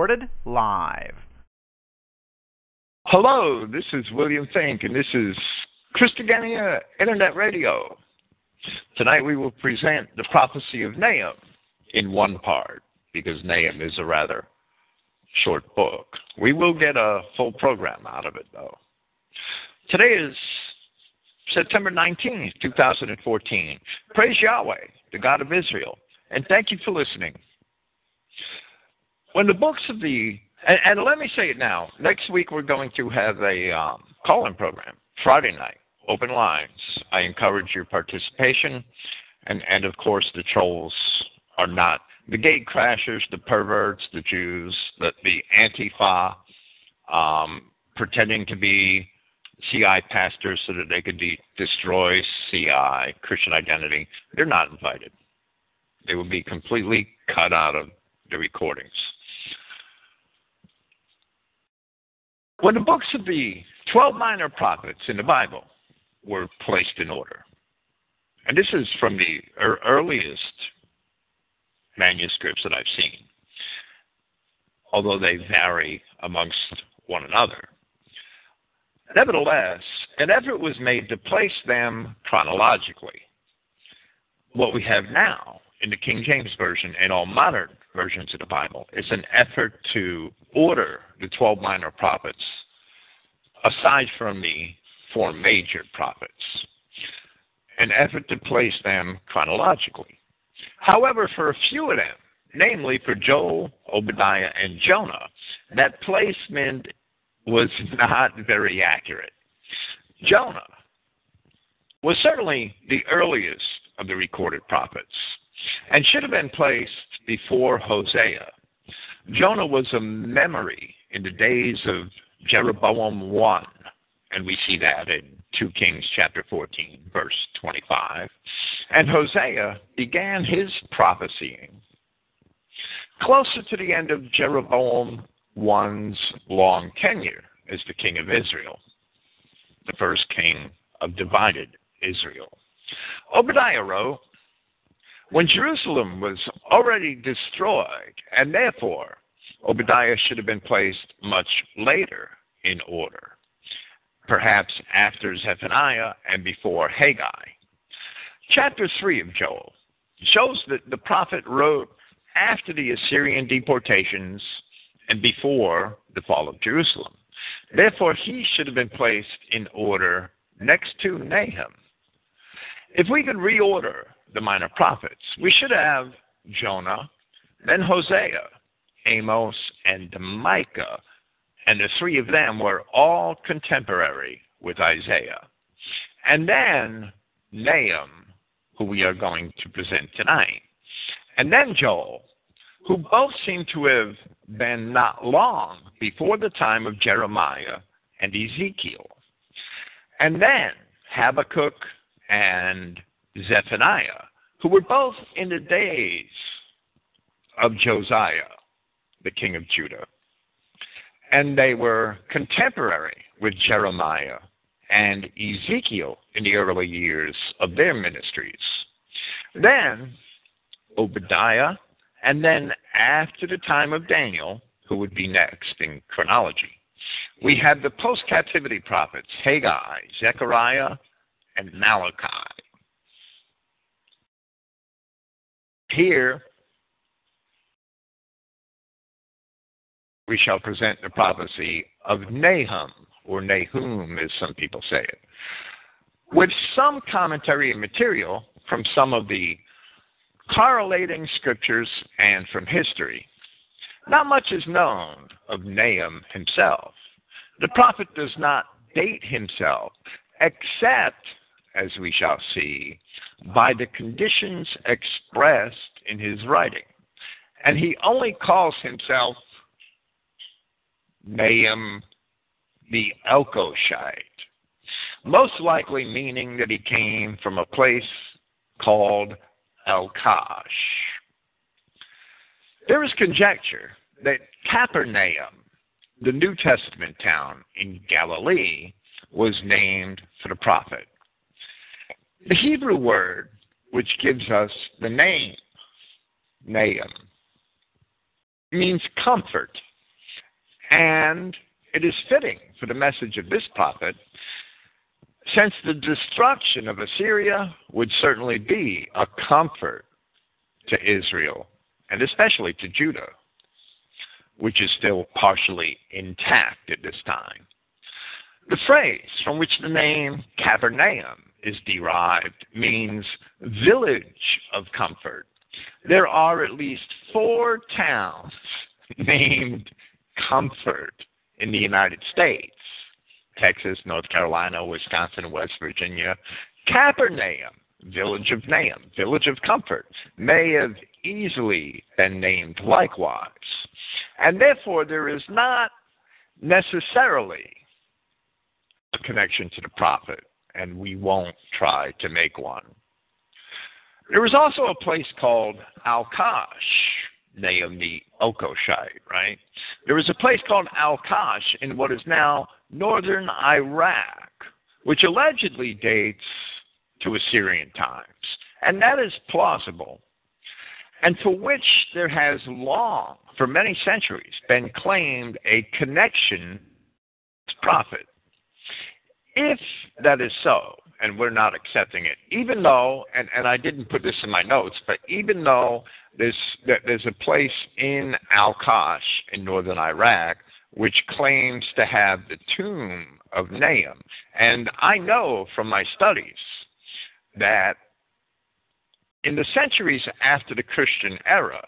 recorded live. Hello, this is William Finck, and this is Christogenea Internet Radio. Tonight we will present the prophecy of Nahum in one part, because Nahum is a rather short book. We will get a full program out of it, though. Today is September 19th, 2014. Praise Yahweh, the God of Israel, and thank you for listening. When the books of the and, and let me say it now. Next week we're going to have a um, call-in program Friday night, open lines. I encourage your participation, and and of course the trolls are not the gate crashers, the perverts, the Jews, the the Antifa, um, pretending to be CI pastors so that they could de- destroy CI Christian identity. They're not invited. They will be completely cut out of the recordings. When the books of the 12 minor prophets in the Bible were placed in order, and this is from the earliest manuscripts that I've seen, although they vary amongst one another. Nevertheless, an effort was made to place them chronologically. What we have now in the King mm-hmm. James Version and all modern versions of the Bible is an effort to order the 12 minor prophets aside from the four major prophets, an effort to place them chronologically. However, for a few of them, namely for Joel, Obadiah, and Jonah, that placement was not very accurate. Jonah was certainly the earliest of the recorded prophets and should have been placed before Hosea. Jonah was a memory in the days of Jeroboam 1, and we see that in 2 Kings chapter 14, verse 25. And Hosea began his prophesying closer to the end of Jeroboam 1's long tenure as the king of Israel, the first king of divided Israel. Obadiah wrote, when Jerusalem was already destroyed, and therefore Obadiah should have been placed much later in order, perhaps after Zephaniah and before Haggai. Chapter 3 of Joel shows that the prophet wrote after the Assyrian deportations and before the fall of Jerusalem. Therefore, he should have been placed in order next to Nahum. If we could reorder the minor prophets, we should have Jonah, then Hosea, Amos, and Micah, and the three of them were all contemporary with Isaiah. And then Nahum, who we are going to present tonight, and then Joel, who both seem to have been not long before the time of Jeremiah and Ezekiel. And then Habakkuk and Zephaniah, who were both in the days of Josiah the king of Judah. And they were contemporary with Jeremiah and Ezekiel in the early years of their ministries. Then Obadiah, and then after the time of Daniel, who would be next in chronology, we have the post captivity prophets Haggai, Zechariah, and Malachi. Here, we shall present the prophecy of Nahum, or Nahum, as some people say it, with some commentary and material from some of the correlating scriptures and from history. Not much is known of Nahum himself. The prophet does not date himself, except, as we shall see, by the conditions expressed in his writing. And he only calls himself Nahum the Elkoshite, most likely meaning that he came from a place called Elkosh. There is conjecture that Capernaum, the New Testament town in Galilee, was named for the prophet. The Hebrew word which gives us the name Nahum means comfort And it is fitting for the message of this prophet, since the destruction of Assyria would certainly be a comfort to Israel, and especially to Judah, which is still partially intact at this time. The phrase from which the name Capernaum is derived means village of comfort. There are at least four towns named Comfort in the United States Texas, North Carolina, Wisconsin, West Virginia. Capernaum, village of Nahum, village of comfort, may have easily been named likewise. And therefore, there is not necessarily a connection to the prophet, and we won't try to make one. There was also a place called Alkash, Naomi Elkoshite, right? There was a place called Al-Kash in what is now northern Iraq, which allegedly dates to Assyrian times. And that is plausible. And for which there has long, for many centuries, been claimed a connection to prophet. If that is so, and we're not accepting it, even though, and, and I didn't put this in my notes, but even though there's, there's a place in Al Kash in northern Iraq which claims to have the tomb of Nahum. And I know from my studies that in the centuries after the Christian era,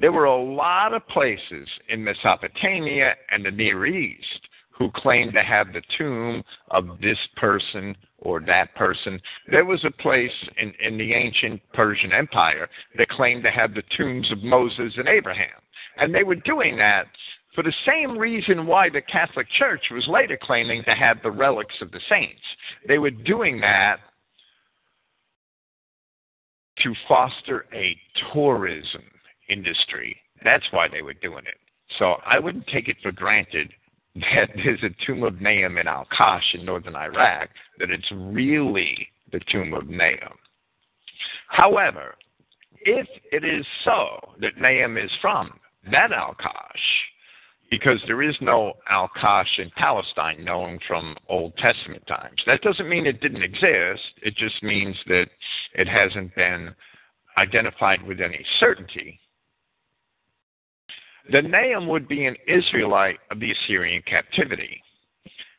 there were a lot of places in Mesopotamia and the Near East who claimed to have the tomb of this person or that person. There was a place in, in the ancient Persian Empire that claimed to have the tombs of Moses and Abraham. And they were doing that for the same reason why the Catholic Church was later claiming to have the relics of the saints. They were doing that to foster a tourism industry. That's why they were doing it. So I wouldn't take it for granted that there's a tomb of Nahum in Al Kash in northern Iraq, that it's really the tomb of Nahum. However, if it is so that Nahum is from that Al Kash, because there is no Al Kash in Palestine known from Old Testament times. That doesn't mean it didn't exist, it just means that it hasn't been identified with any certainty the Nahum would be an Israelite of the Assyrian captivity.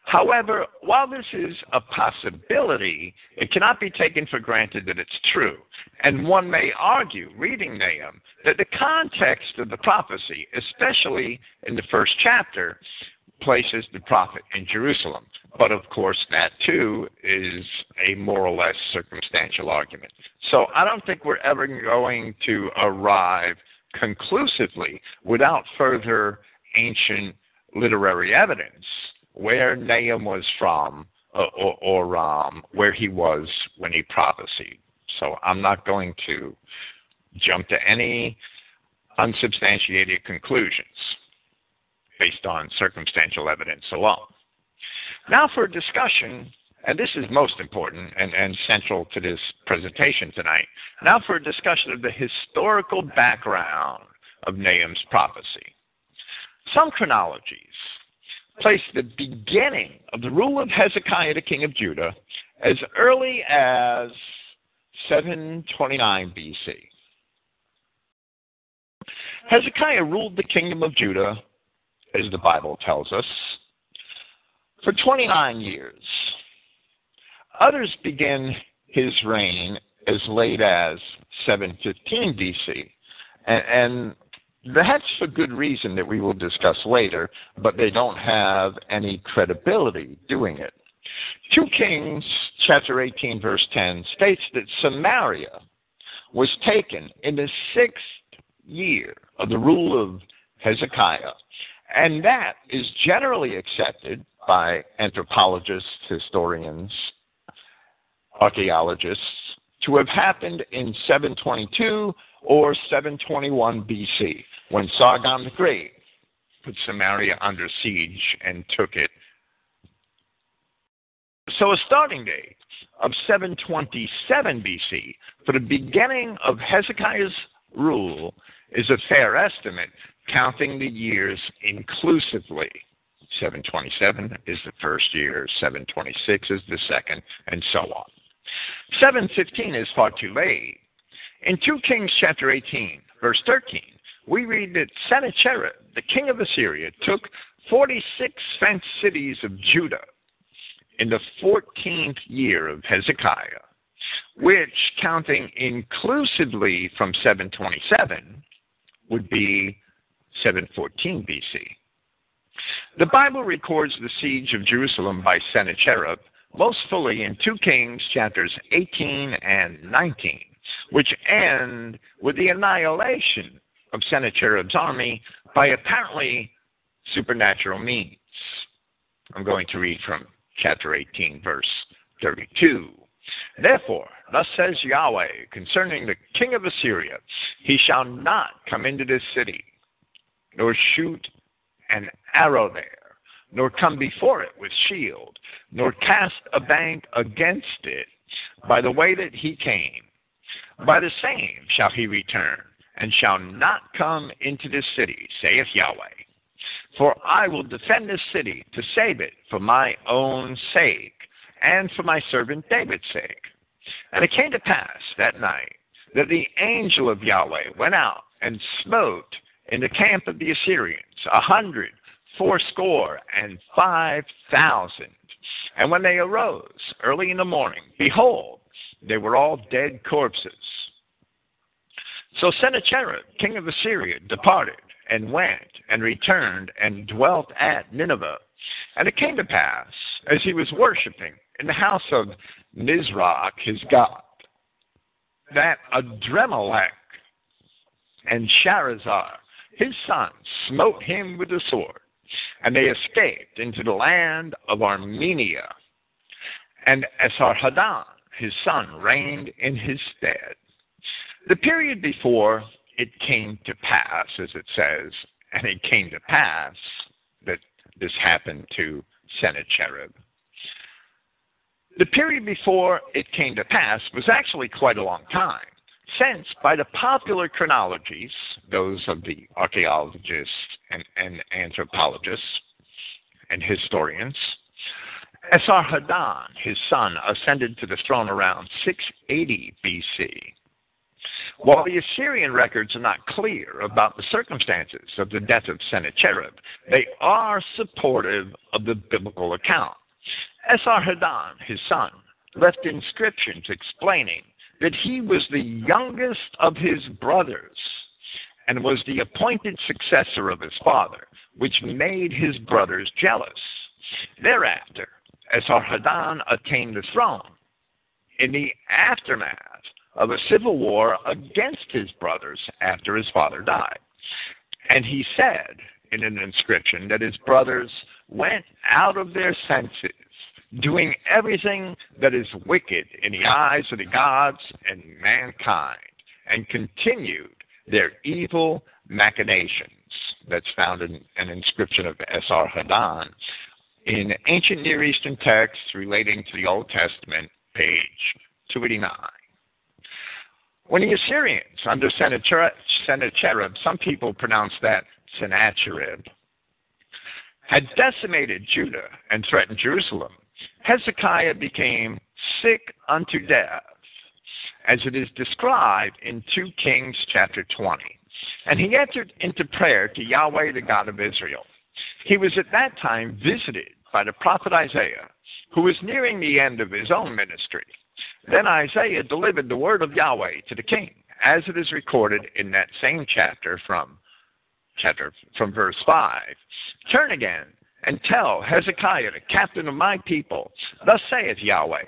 However, while this is a possibility, it cannot be taken for granted that it's true. And one may argue, reading Nahum, that the context of the prophecy, especially in the first chapter, places the prophet in Jerusalem. But of course, that too is a more or less circumstantial argument. So I don't think we're ever going to arrive conclusively without further ancient literary evidence where Nahum was from uh, or, or um, where he was when he prophesied. So I'm not going to jump to any unsubstantiated conclusions based on circumstantial evidence alone. Now for a discussion and this is most important and, and central to this presentation tonight. Now, for a discussion of the historical background of Nahum's prophecy. Some chronologies place the beginning of the rule of Hezekiah, the king of Judah, as early as 729 BC. Hezekiah ruled the kingdom of Judah, as the Bible tells us, for 29 years. Others begin his reign as late as 715 BC. And, and that's for good reason that we will discuss later, but they don't have any credibility doing it. 2 Kings chapter 18 verse 10 states that Samaria was taken in the sixth year of the rule of Hezekiah. And that is generally accepted by anthropologists, historians, archaeologists to have happened in 722 or 721 BC, when Sargon the Great put Samaria under siege and took it. So, a starting date of 727 BC for the beginning of Hezekiah's rule is a fair estimate counting the years inclusively. 727 is the first year, 726 is the second, and so on. 715 is far too late. In 2 Kings chapter 18, verse 13, we read that Sennacherib, the king of Assyria, took 46 fenced cities of Judah in the 14th year of Hezekiah, which, counting inclusively from 727, would be 714 BC. The Bible records the siege of Jerusalem by Sennacherib most fully in 2 Kings chapters 18 and 19, which end with the annihilation of Sennacherib's army by apparently supernatural means. I'm going to read from chapter 18, verse 32. Therefore, thus says Yahweh concerning the king of Assyria, he shall not come into this city, nor shoot an arrow there, nor come before it with shield, nor cast a bank against it by the way that he came. By the same shall he return, and shall not come into this city, saith Yahweh. For I will defend this city to save it for my own sake, and for my servant David's sake. And it came to pass that night that the angel of Yahweh went out and smote in the camp of the Assyrians a hundred fourscore and five thousand. And when they arose early in the morning, behold, they were all dead corpses. So Sennacherib, king of Assyria, departed and went and returned and dwelt at Nineveh. And it came to pass, as he was worshiping in the house of Nisroch, his god, that Adrammelech and Sharezer, his son, smote him with the sword and they escaped into the land of Armenia. And Esarhaddon, his son, reigned in his stead. The period before it came to pass, as it says, and it came to pass that this happened to Sennacherib. The period before it came to pass was actually quite a long time since by the popular chronologies, those of the archaeologists and, and anthropologists and historians, Esarhaddon, his son, ascended to the throne around 680 BC. While the Assyrian records are not clear about the circumstances of the death of Sennacherib, they are supportive of the biblical account. Esarhaddon, his son, left inscriptions explaining that he was the youngest of his brothers and was the appointed successor of his father, which made his brothers jealous. Thereafter, Esarhaddon attained the throne in the aftermath of a civil war against his brothers after his father died. And he said in an inscription that his brothers went out of their senses doing everything that is wicked in the eyes of the gods and mankind, and continued their evil machinations. That's found in an inscription of Esarhaddon in ancient Near Eastern texts relating to the Old Testament, page 289. When the Assyrians, under Sennacherib, some people pronounce that Sennacherib, had decimated Judah and threatened Jerusalem, Hezekiah became sick unto death, as it is described in 2 Kings chapter 20. And he entered into prayer to Yahweh, the God of Israel. He was at that time visited by the prophet Isaiah, who was nearing the end of his own ministry. Then Isaiah delivered the word of Yahweh to the king, as it is recorded in that same chapter from chapter from verse 5. Turn again and tell Hezekiah, the captain of my people, Thus saith Yahweh,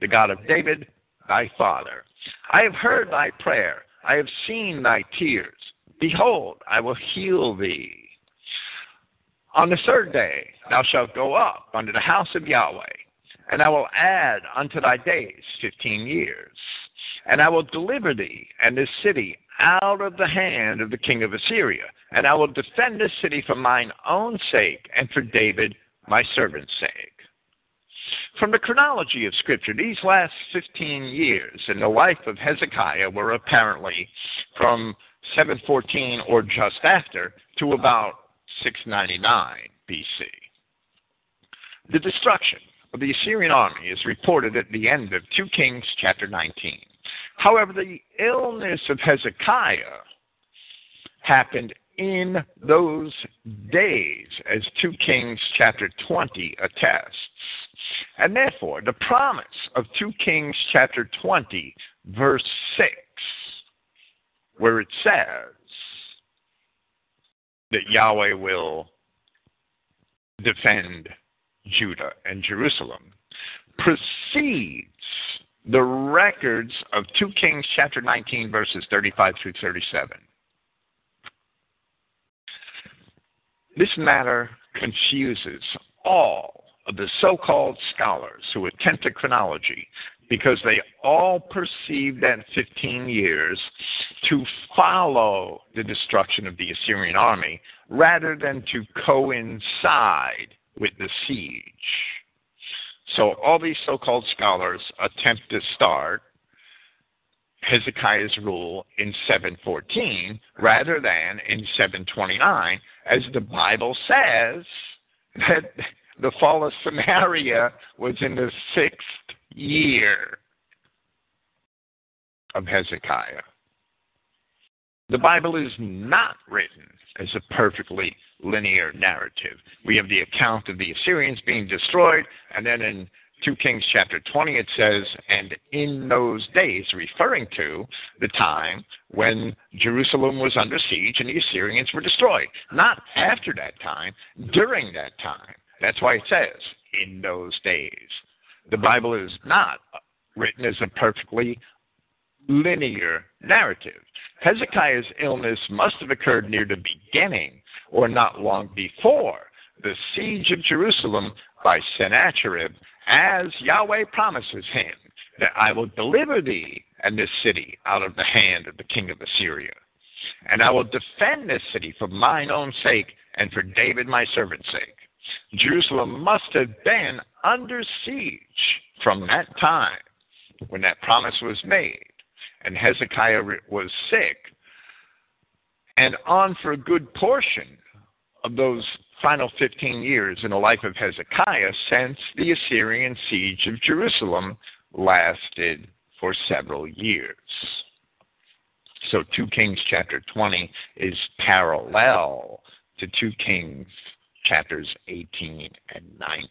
the God of David, thy father, I have heard thy prayer, I have seen thy tears. Behold, I will heal thee. On the third day thou shalt go up unto the house of Yahweh, and I will add unto thy days fifteen years. And I will deliver thee and this city out of the hand of the king of Assyria, and I will defend this city for mine own sake and for David my servant's sake. From the chronology of Scripture, these last 15 years in the life of Hezekiah were apparently from 714 or just after to about 699 BC. The destruction of the Assyrian army is reported at the end of 2 Kings chapter 19. However, the illness of Hezekiah happened in those days, as 2 Kings chapter 20 attests. And therefore, the promise of 2 Kings chapter 20, verse 6, where it says that Yahweh will defend Judah and Jerusalem, precedes the records of 2 Kings chapter 19, verses 35 through 37. This matter confuses all of the so called scholars who attempt to chronology because they all perceive that 15 years to follow the destruction of the Assyrian army rather than to coincide with the siege. So all these so called scholars attempt to start Hezekiah's rule in 714 rather than in 729, as the Bible says that the fall of Samaria was in the sixth year of Hezekiah. The Bible is not written as a perfectly linear narrative. We have the account of the Assyrians being destroyed, and then in 2 Kings chapter 20 it says, and in those days, referring to the time when Jerusalem was under siege and the Assyrians were destroyed. Not after that time, during that time. That's why it says, in those days. The Bible is not written as a perfectly linear narrative. Hezekiah's illness must have occurred near the beginning or not long before the siege of Jerusalem by Sennacherib, as Yahweh promises him that I will deliver thee and this city out of the hand of the king of Assyria. And I will defend this city for mine own sake and for David my servant's sake. Jerusalem must have been under siege from that time when that promise was made and Hezekiah was sick, and on for a good portion of those final 15 years in the life of Hezekiah since the Assyrian siege of Jerusalem lasted for several years. So 2 Kings chapter 20 is parallel to 2 Kings chapters 18 and 19.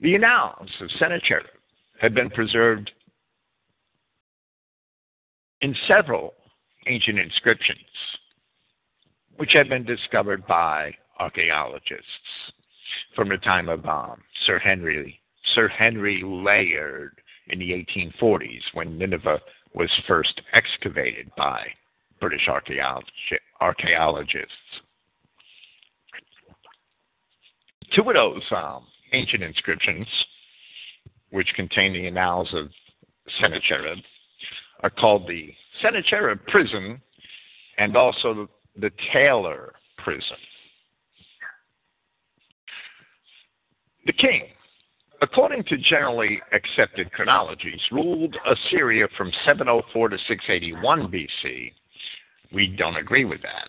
The annals of Sennacherib have been preserved in several ancient inscriptions, which have been discovered by archaeologists from the time of um, Sir Henry Sir Henry Layard in the 1840s when Nineveh was first excavated by British archaeologists. Two of those um, ancient inscriptions which contain the annals of Sennacherib, are called the Sennacherib prism and also the Taylor prism. The king, according to generally accepted chronologies, ruled Assyria from 704 to 681 BC. We don't agree with that.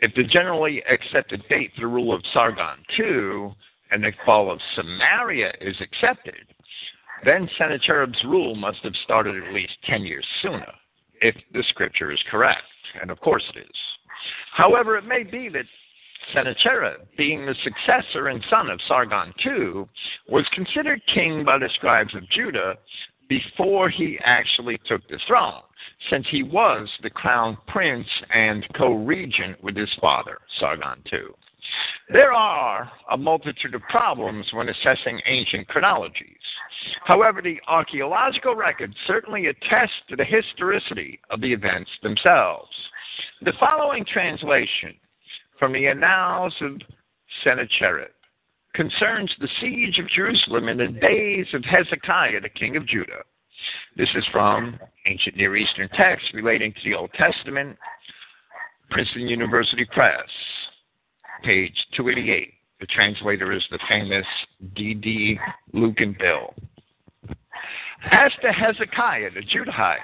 If the generally accepted date for the rule of Sargon II and the fall of Samaria is accepted, then Sennacherib's rule must have started at least 10 years sooner, if the scripture is correct. And of course it is. However, it may be that Sennacherib, being the successor and son of Sargon II, was considered king by the scribes of Judah before he actually took the throne, since he was the crown prince and co regent with his father, Sargon II. There are a multitude of problems when assessing ancient chronologies. However, the archaeological records certainly attest to the historicity of the events themselves. The following translation from the Annals of Sennacherib concerns the siege of Jerusalem in the days of Hezekiah, the king of Judah. This is from ancient Near Eastern texts relating to the Old Testament, Princeton University Press, page 288. The translator is the famous D.D. Luckenbill. As to Hezekiah the Judahite,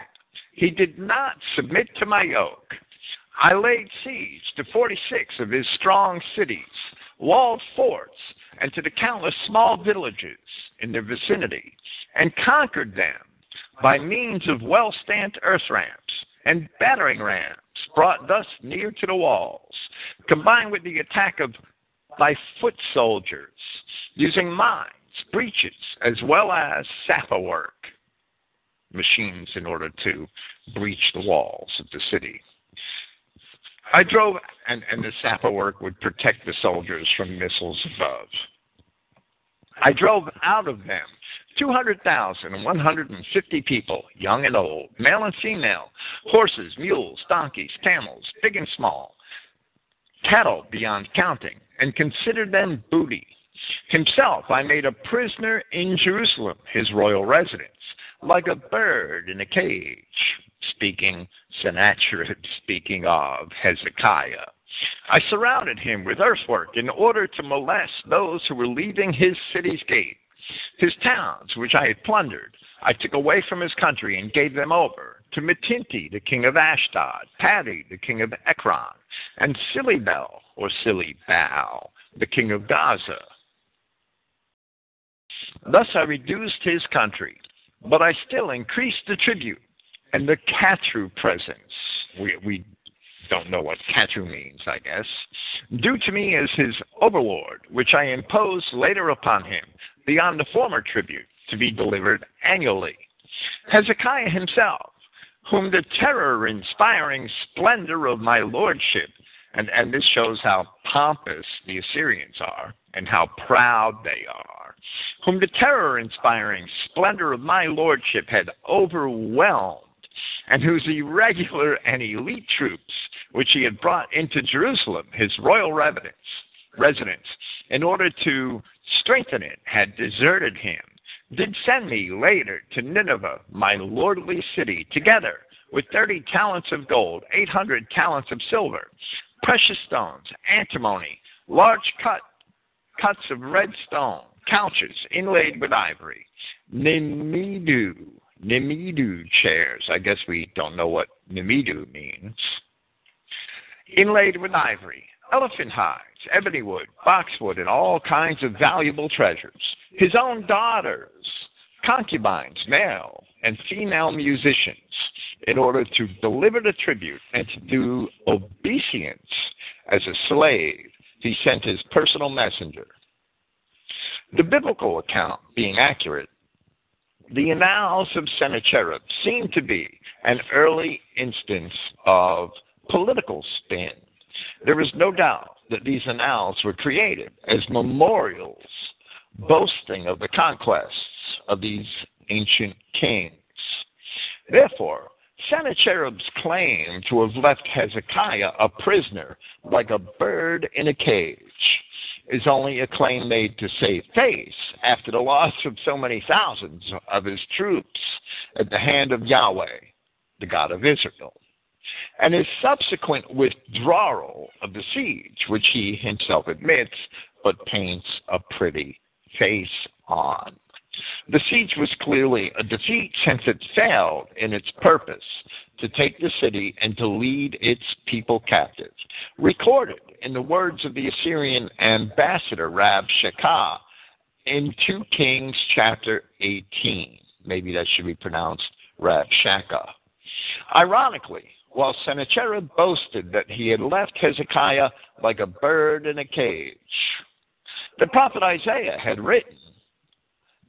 he did not submit to my yoke, I laid siege to 46 of his strong cities, walled forts, and to the countless small villages in their vicinity, and conquered them by means of well stamped earth ramps and battering rams brought thus near to the walls, combined with the attack of by foot soldiers using mines, breaches, as well as sapper work machines in order to breach the walls of the city. I drove, and, and the sapper work would protect the soldiers from missiles above. I drove out of them 200,150 people, young and old, male and female, horses, mules, donkeys, camels, big and small, cattle beyond counting, and considered them booty. Himself I made a prisoner in Jerusalem, his royal residence, like a bird in a cage. Speaking Sennacherib, speaking of Hezekiah. I surrounded him with earthwork in order to molest those who were leaving his city's gate. His towns, which I had plundered, I took away from his country and gave them over to Metinti, the king of Ashdod, Padi, the king of Ekron, and Silibel, or Silibal, the king of Gaza. Thus I reduced his country, but I still increased the tribute and the Katru presents. We, we don't know what Katru means, I guess. Due to me as his overlord, which I imposed later upon him, beyond the former tribute to be delivered annually. Hezekiah himself, whom the terror inspiring splendor of my lordship, and, and this shows how pompous the Assyrians are and how proud they are, whom the terror inspiring splendor of my lordship had overwhelmed, and whose irregular and elite troops, which he had brought into Jerusalem, his royal residence, in order to strengthen it, had deserted him, did send me later to Nineveh, my lordly city, together with thirty talents of gold, eight hundred talents of silver, precious stones, antimony, large cut cuts of red stone, couches inlaid with ivory, nimidu, nimidu chairs. I guess we don't know what nimidu means. Inlaid with ivory, elephant hides, ebony wood, boxwood, and all kinds of valuable treasures. His own daughters, concubines, male and female musicians, in order to deliver the tribute and to do obeisance as a slave. He sent his personal messenger. The biblical account being accurate, the annals of Sennacherib seem to be an early instance of political spin there is no doubt that these annals were created as memorials boasting of the conquests of these ancient kings. Therefore, Sennacherib's claim to have left Hezekiah a prisoner like a bird in a cage is only a claim made to save face after the loss of so many thousands of his troops at the hand of Yahweh, the God of Israel and his subsequent withdrawal of the siege, which he himself admits but paints a pretty face on. The siege was clearly uh, a defeat since it failed in its purpose to take the city and to lead its people captive. Recorded in the words of the Assyrian ambassador Rab Shakah in 2 Kings chapter 18. Maybe that should be pronounced Rab Shaka. Ironically, while Sennacherib boasted that he had left Hezekiah like a bird in a cage. The prophet Isaiah had written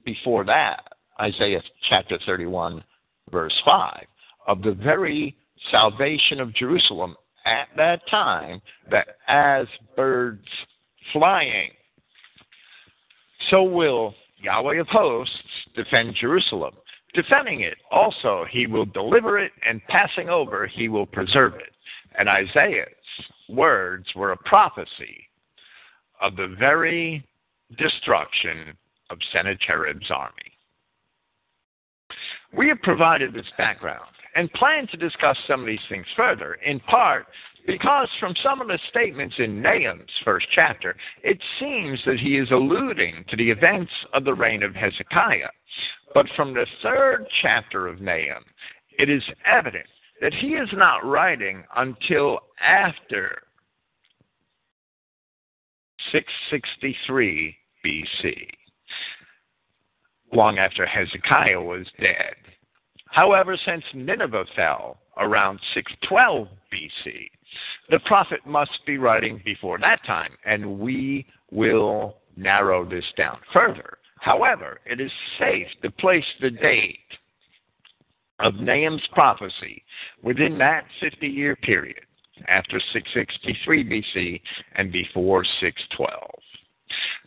before that, Isaiah chapter 31, verse 5, of the very salvation of Jerusalem at that time, that as birds flying, so will Yahweh of hosts defend Jerusalem defending it. Also, he will deliver it, and passing over, he will preserve it. And Isaiah's words were a prophecy of the very destruction of Sennacherib's army. We have provided this background and plan to discuss some of these things further, in part because from some of the statements in Nahum's first chapter, it seems that he is alluding to the events of the reign of Hezekiah. But from the third chapter of Nahum, it is evident that he is not writing until after 663 BC, long after Hezekiah was dead. However, since Nineveh fell around 612 BC, the prophet must be writing before that time, and we will narrow this down further. However, it is safe to place the date of Nahum's prophecy within that 50 year period after 663 BC and before 612.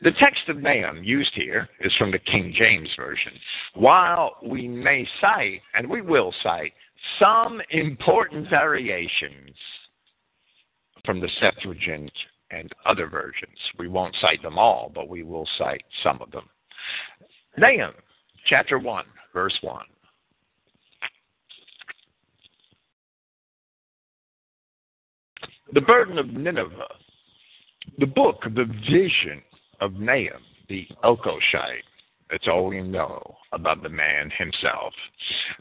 The text of Nahum used here is from the King James Version. While we may cite, and we will cite, some important variations from the Septuagint and other versions, we won't cite them all, but we will cite some of them. Nahum, chapter 1, verse 1. The burden of Nineveh, the book of the vision of Nahum, the Elkoshite. That's all we know about the man himself.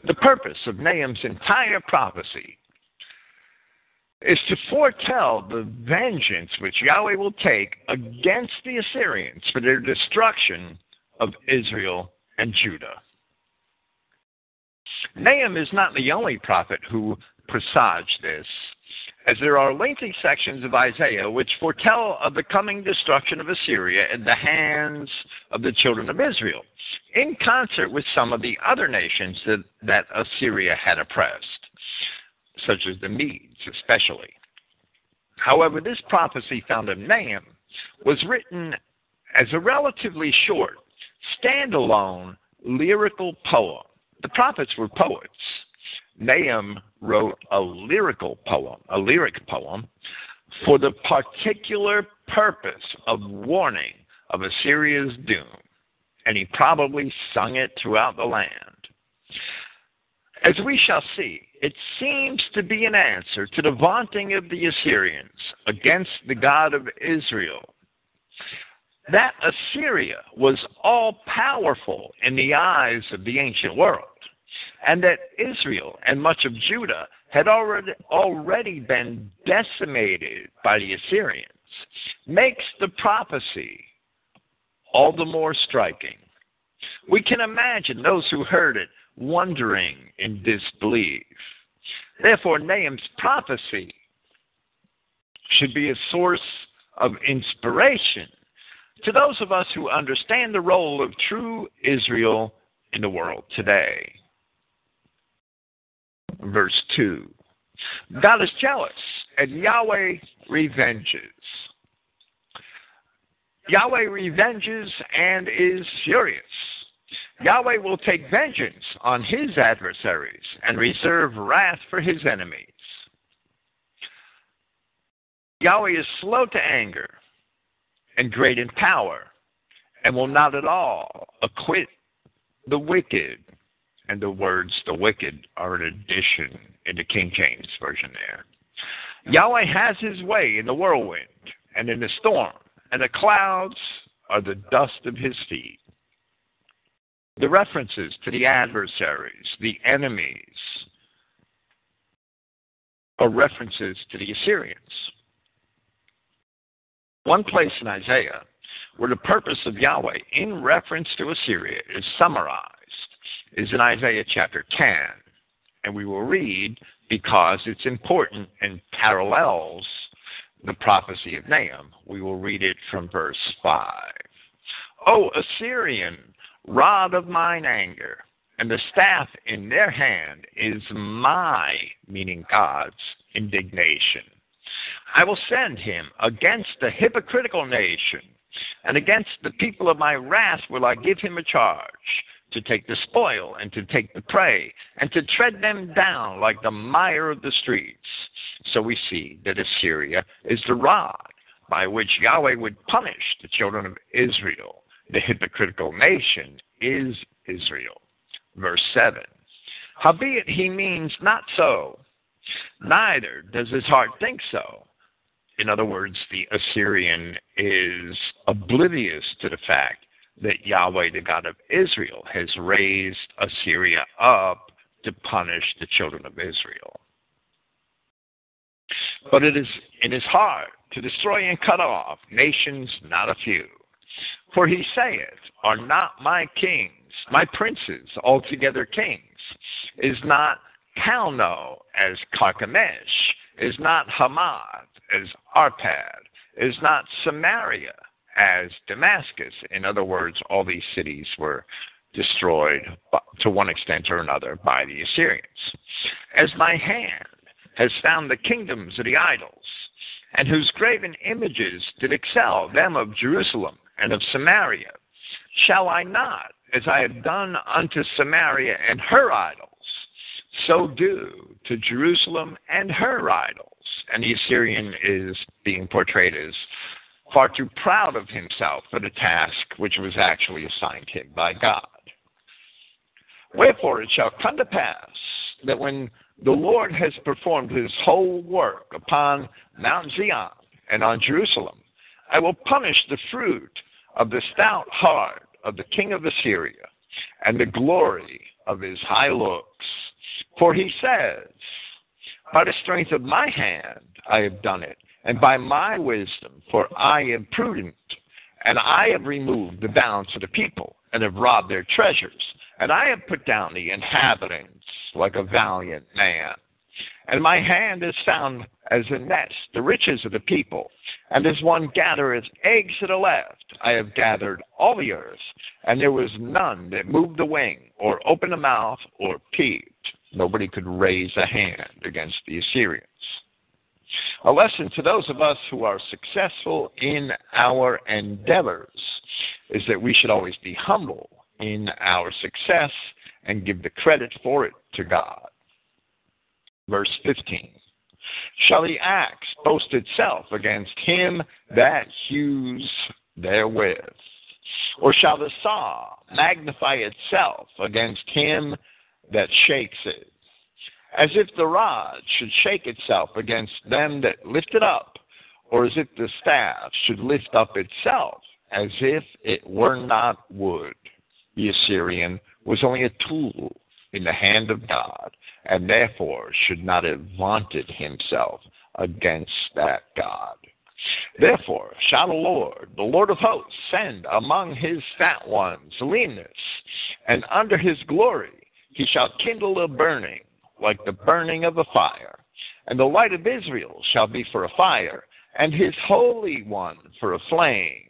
The purpose of Nahum's entire prophecy is to foretell the vengeance which Yahweh will take against the Assyrians for their destruction of Israel and Judah. Nahum is not the only prophet who presaged this, as there are lengthy sections of Isaiah which foretell of the coming destruction of Assyria in the hands of the children of Israel, in concert with some of the other nations that, that Assyria had oppressed, such as the Medes especially. However, this prophecy found in Nahum was written as a relatively short, standalone lyrical poem. The prophets were poets Nahum wrote a lyrical poem, a lyric poem, for the particular purpose of warning of Assyria's doom, and he probably sung it throughout the land. As we shall see, it seems to be an answer to the vaunting of the Assyrians against the God of Israel. That Assyria was all powerful in the eyes of the ancient world and that Israel and much of Judah had already, already been decimated by the Assyrians, makes the prophecy all the more striking. We can imagine those who heard it wondering in disbelief. Therefore, Nahum's prophecy should be a source of inspiration to those of us who understand the role of true Israel in the world today verse 2. God is jealous, and Yahweh revenges. Yahweh revenges and is furious. Yahweh will take vengeance on his adversaries and reserve wrath for his enemies. Yahweh is slow to anger and great in power and will not at all acquit the wicked and the words the wicked are an addition in the King James Version there. Yahweh has his way in the whirlwind and in the storm, and the clouds are the dust of his feet. The references to the adversaries, the enemies, are references to the Assyrians. One place in Isaiah where the purpose of Yahweh in reference to Assyria is summarized is in Isaiah chapter 10. And we will read because it's important and parallels the prophecy of Nahum. We will read it from verse 5. O Assyrian, rod of mine anger, and the staff in their hand is my, meaning God's, indignation. I will send him against the hypocritical nation, and against the people of my wrath will I give him a charge to take the spoil and to take the prey and to tread them down like the mire of the streets. So we see that Assyria is the rod by which Yahweh would punish the children of Israel. The hypocritical nation is Israel. Verse 7. Howbeit he means not so, neither does his heart think so. In other words, the Assyrian is oblivious to the fact that Yahweh, the God of Israel, has raised Assyria up to punish the children of Israel. but it is in his heart to destroy and cut off nations not a few. For he saith, Are not my kings, my princes, altogether kings? Is not Calno as Carchemish? Is not Hamath as Arpad? Is not Samaria as Damascus? In other words, all these cities were destroyed to one extent or another by the Assyrians. As my hand has found the kingdoms of the idols, and whose graven images did excel them of Jerusalem and of Samaria, shall I not, as I have done unto Samaria and her idols, so do to Jerusalem and her idols? And the Assyrian is being portrayed as far too proud of himself for the task which was actually assigned him by God. Wherefore it shall come to pass that when the Lord has performed his whole work upon Mount Zion and on Jerusalem, I will punish the fruit of the stout heart of the king of Assyria and the glory of his high looks. For he says, By the strength of my hand I have done it, and by my wisdom, for I am prudent, and I have removed the balance of the people, and have robbed their treasures, and I have put down the inhabitants like a valiant man. And my hand is found as a nest, the riches of the people. And as one gathereth eggs to the left, I have gathered all the earth, and there was none that moved the wing, or opened a mouth, or peeped. Nobody could raise a hand against the Assyrians. A lesson to those of us who are successful in our endeavors is that we should always be humble in our success and give the credit for it to God. Verse 15 Shall the axe boast itself against him that hews therewith? Or shall the saw magnify itself against him that shakes it? As if the rod should shake itself against them that lift it up, or as if the staff should lift up itself, as if it were not wood. The Assyrian was only a tool in the hand of God, and therefore should not have vaunted himself against that God. Therefore shall the Lord, the Lord of hosts, send among his fat ones leanness, and under his glory he shall kindle a burning like the burning of a fire. And the light of Israel shall be for a fire, and his Holy One for a flame.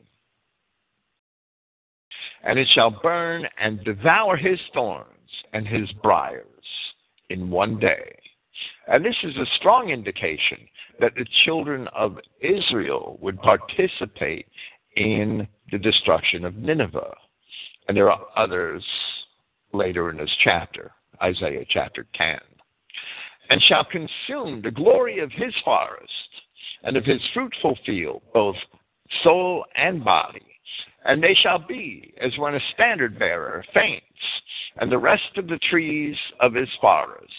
And it shall burn and devour his thorns and his briers in one day. And this is a strong indication that the children of Israel would participate in the destruction of Nineveh. And there are others later in this chapter, Isaiah chapter 10 and shall consume the glory of his forest and of his fruitful field, both soul and body. And they shall be as when a standard bearer faints, and the rest of the trees of his forest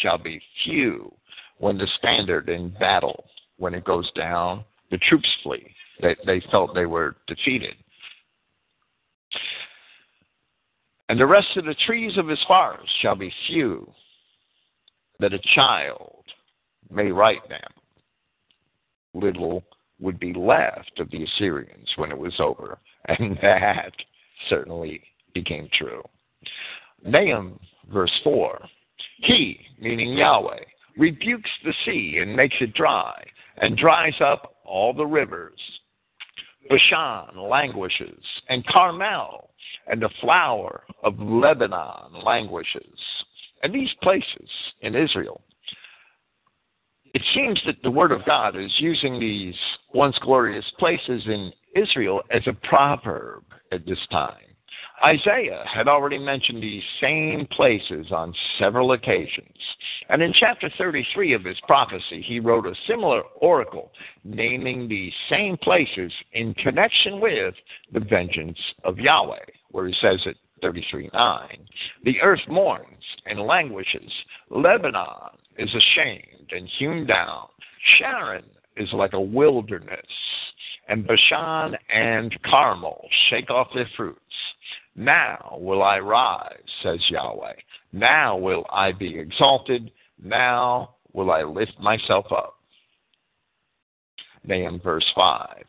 shall be few when the standard in battle, when it goes down, the troops flee. They, they felt they were defeated. And the rest of the trees of his forest shall be few that a child may write them. Little would be left of the Assyrians when it was over, and that certainly became true. Nahum, verse 4 He, meaning Yahweh, rebukes the sea and makes it dry, and dries up all the rivers. Bashan languishes, and Carmel and the flower of Lebanon languishes. And these places in Israel, it seems that the Word of God is using these once glorious places in Israel as a proverb at this time. Isaiah had already mentioned these same places on several occasions. And in chapter 33 of his prophecy, he wrote a similar oracle naming these same places in connection with the vengeance of Yahweh, where he says it 33:9. The earth mourns and languishes. Lebanon is ashamed and hewn down. Sharon is like a wilderness. And Bashan and Carmel shake off their fruits. Now will I rise, says Yahweh. Now will I be exalted. Now will I lift myself up. Nahum verse 5.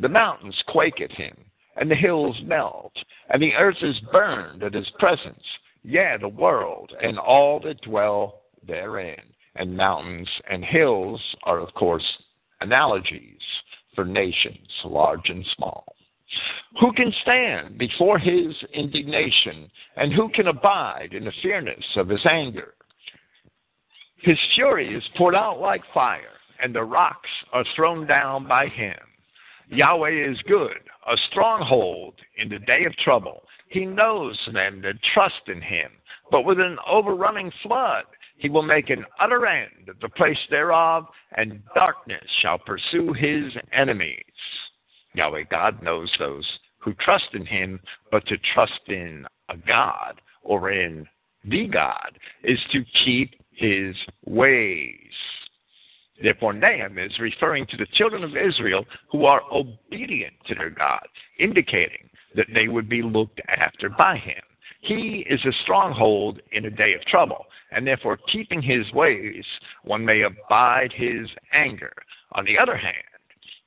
The mountains quake at him, and the hills melt, and the earth is burned at his presence, yea, the world and all that dwell therein. And mountains and hills are, of course, analogies for nations, large and small. Who can stand before his indignation, and who can abide in the fierceness of his anger? His fury is poured out like fire, and the rocks are thrown down by him. Yahweh is good, a stronghold in the day of trouble. He knows them that trust in him, but with an overrunning flood he will make an utter end of the place thereof, and darkness shall pursue his enemies. Yahweh God knows those who trust in him, but to trust in a God or in the God is to keep his ways. Therefore, Nahum is referring to the children of Israel who are obedient to their God, indicating that they would be looked after by him. He is a stronghold in a day of trouble, and therefore, keeping his ways, one may abide his anger. On the other hand,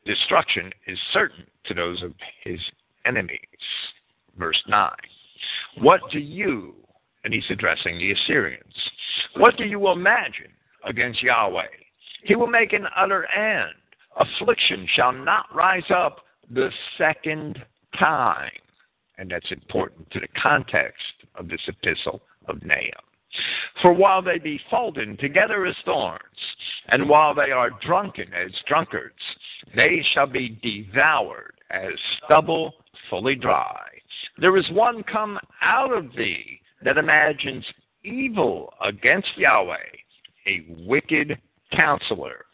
destruction is certain to those of his enemies. Verse 9. What do you, and he's addressing the Assyrians, what do you imagine against Yahweh? He will make an utter end. Affliction shall not rise up the second time. And that's important to the context of this epistle of Nahum. For while they be folded together as thorns, and while they are drunken as drunkards, they shall be devoured as stubble fully dry. There is one come out of thee that imagines evil against Yahweh, a wicked counselor.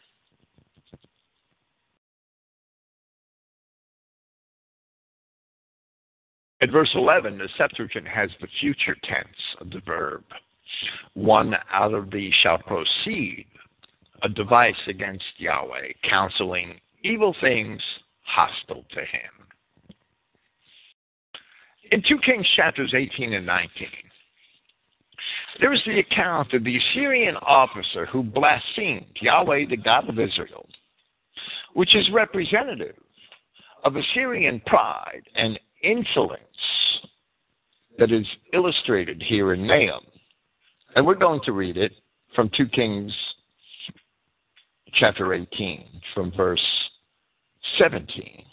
At verse 11, the Septuagint has the future tense of the verb. One out of thee shall proceed, a device against Yahweh, counseling evil things hostile to him. In 2 Kings chapters 18 and 19, there is the account of the Assyrian officer who blasphemed Yahweh, the God of Israel, which is representative of Assyrian pride and insolence that is illustrated here in Nahum. And we're going to read it from 2 Kings chapter 18, from verse 17.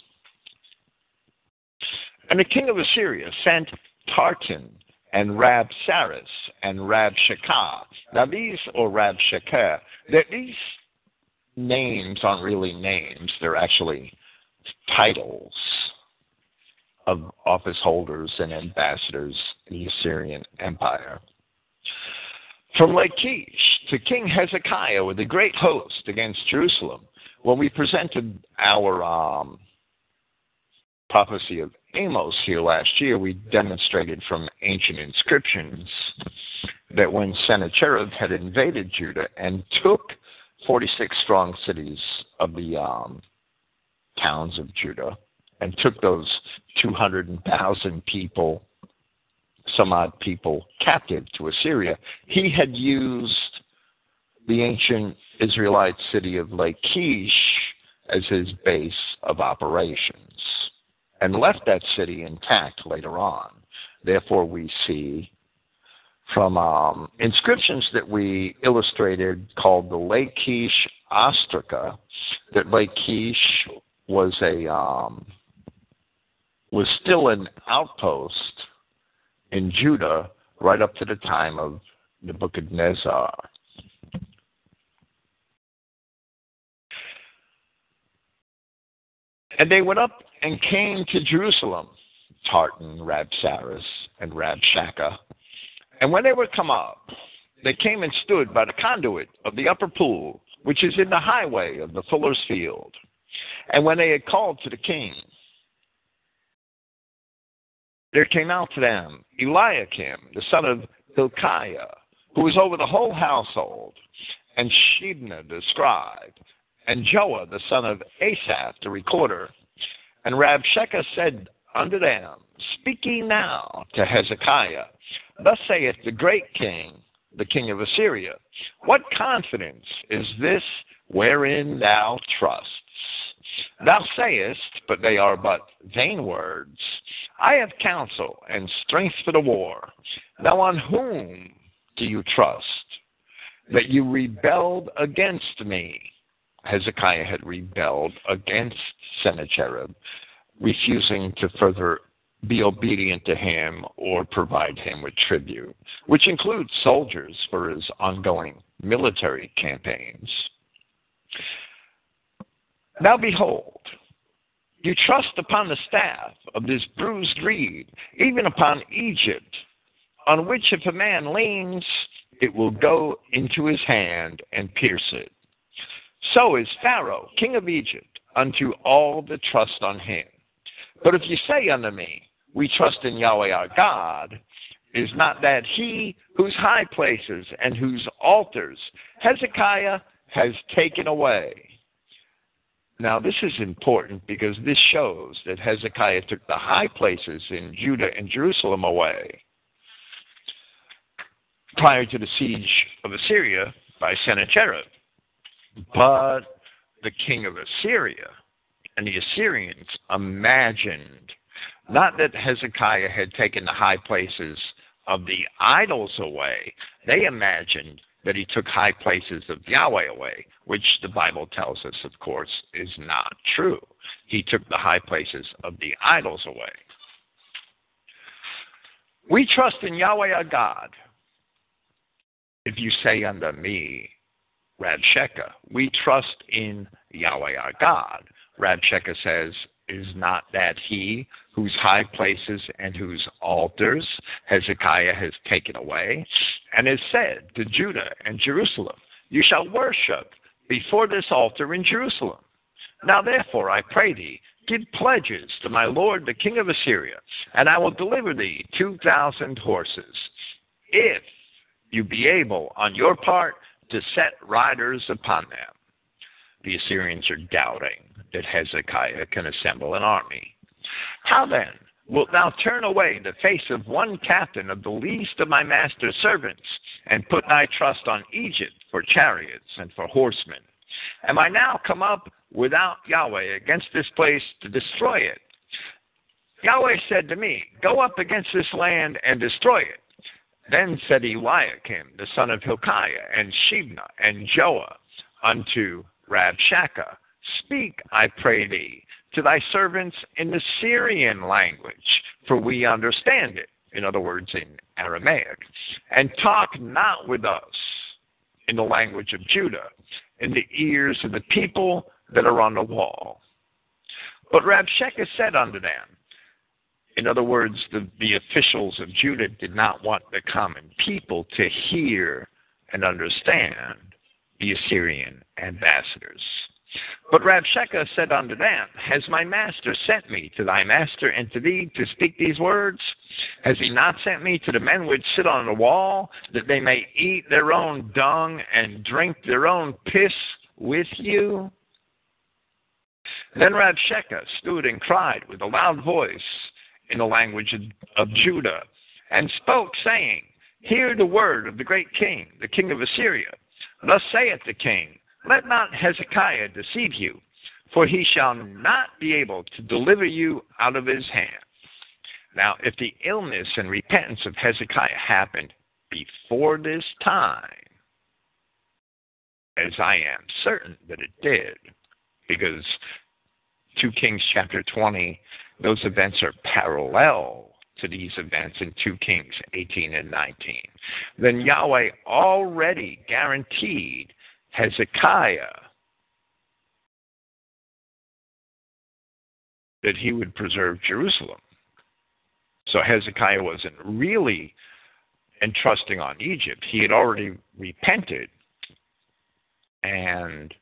And the king of Assyria sent Tartan and Rabsaris and Rabshakeh. Now these, or Rabshakeh, these names aren't really names. They're actually titles of office holders and ambassadors in the Assyrian Empire. From Lachish to King Hezekiah with a great host against Jerusalem, when we presented our um, prophecy of Amos here last year, we demonstrated from ancient inscriptions that when Sennacherib had invaded Judah and took 46 strong cities of the um, towns of Judah and took those 200,000 people, some odd people, captive to Assyria, he had used the ancient Israelite city of Lachish as his base of operations and left that city intact later on. Therefore, we see from um, inscriptions that we illustrated called the Lachish Ostraca that Lachish was a um, was still an outpost in Judah right up to the time of Nebuchadnezzar. And they went up and came to Jerusalem, Tartan, Rabsaris, and Rabshakeh. And when they were come up, they came and stood by the conduit of the upper pool, which is in the highway of the fuller's field. And when they had called to the king, there came out to them Eliakim, the son of Hilkiah, who was over the whole household, and Shebna the scribe, and Joah the son of Asaph the recorder. And Rabshakeh said unto them, Speak ye now to Hezekiah. Thus saith the great king, the king of Assyria, What confidence is this wherein thou trustest? Thou sayest, but they are but vain words, I have counsel and strength for the war. Now on whom do you trust? That you rebelled against me. Hezekiah had rebelled against Sennacherib, refusing to further be obedient to him or provide him with tribute, which includes soldiers for his ongoing military campaigns. Now behold, you trust upon the staff of this bruised reed, even upon Egypt, on which if a man leans, it will go into his hand and pierce it. So is Pharaoh, king of Egypt, unto all that trust on him. But if you say unto me, We trust in Yahweh our God, is not that he whose high places and whose altars Hezekiah has taken away? Now, this is important because this shows that Hezekiah took the high places in Judah and Jerusalem away prior to the siege of Assyria by Sennacherib. But the king of Assyria and the Assyrians imagined not that Hezekiah had taken the high places of the idols away, they imagined that he took high places of Yahweh away, which the Bible tells us, of course, is not true. He took the high places of the idols away. We trust in Yahweh our God. If you say unto me, Rabshakeh, we trust in Yahweh our God. Rabshakeh says, is not that he whose high places and whose altars Hezekiah has taken away, and has said to Judah and Jerusalem, You shall worship before this altar in Jerusalem. Now therefore, I pray thee, give pledges to my lord the king of Assyria, and I will deliver thee two thousand horses, if you be able on your part to set riders upon them. The Assyrians are doubting that Hezekiah can assemble an army. How then wilt thou turn away the face of one captain of the least of my master's servants, and put thy trust on Egypt for chariots and for horsemen? Am I now come up without Yahweh against this place to destroy it? Yahweh said to me, Go up against this land and destroy it. Then said Eliakim, the son of Hilkiah, and Shebna, and Joah, unto Rabshakeh, Speak, I pray thee, to thy servants in the Syrian language, for we understand it. In other words, in Aramaic. And talk not with us in the language of Judah, in the ears of the people that are on the wall. But Rabshakeh said unto them, in other words, the, the officials of Judah did not want the common people to hear and understand the Assyrian ambassadors. But Rabshakeh said unto them, Has my master sent me to thy master and to thee to speak these words? Has he not sent me to the men which sit on the wall, that they may eat their own dung and drink their own piss with you? Then Rabshakeh stood and cried with a loud voice in the language of, of Judah, and spoke, saying, Hear the word of the great king, the king of Assyria. Thus saith the king, let not Hezekiah deceive you, for he shall not be able to deliver you out of his hand. Now, if the illness and repentance of Hezekiah happened before this time, as I am certain that it did, because 2 Kings chapter 20, those events are parallel to these events in 2 Kings 18 and 19, then Yahweh already guaranteed Hezekiah that he would preserve Jerusalem. So Hezekiah wasn't really entrusting on Egypt. He had already repented and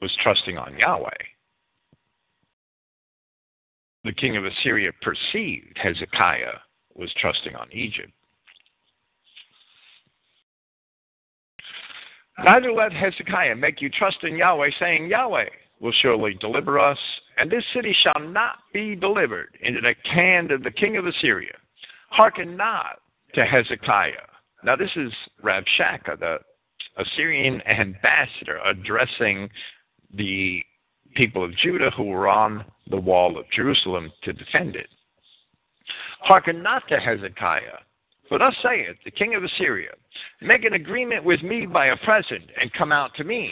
was trusting on Yahweh. The king of Assyria perceived Hezekiah was trusting on Egypt. Neither let Hezekiah make you trust in Yahweh, saying, Yahweh will surely deliver us, and this city shall not be delivered into the hand of the king of Assyria. Hearken not to Hezekiah. Now, this is Rabshakeh, the Assyrian ambassador, addressing the people of Judah who were on the wall of Jerusalem to defend it. Hearken not to Hezekiah, for thus saith the king of Assyria, Make an agreement with me by a present, and come out to me.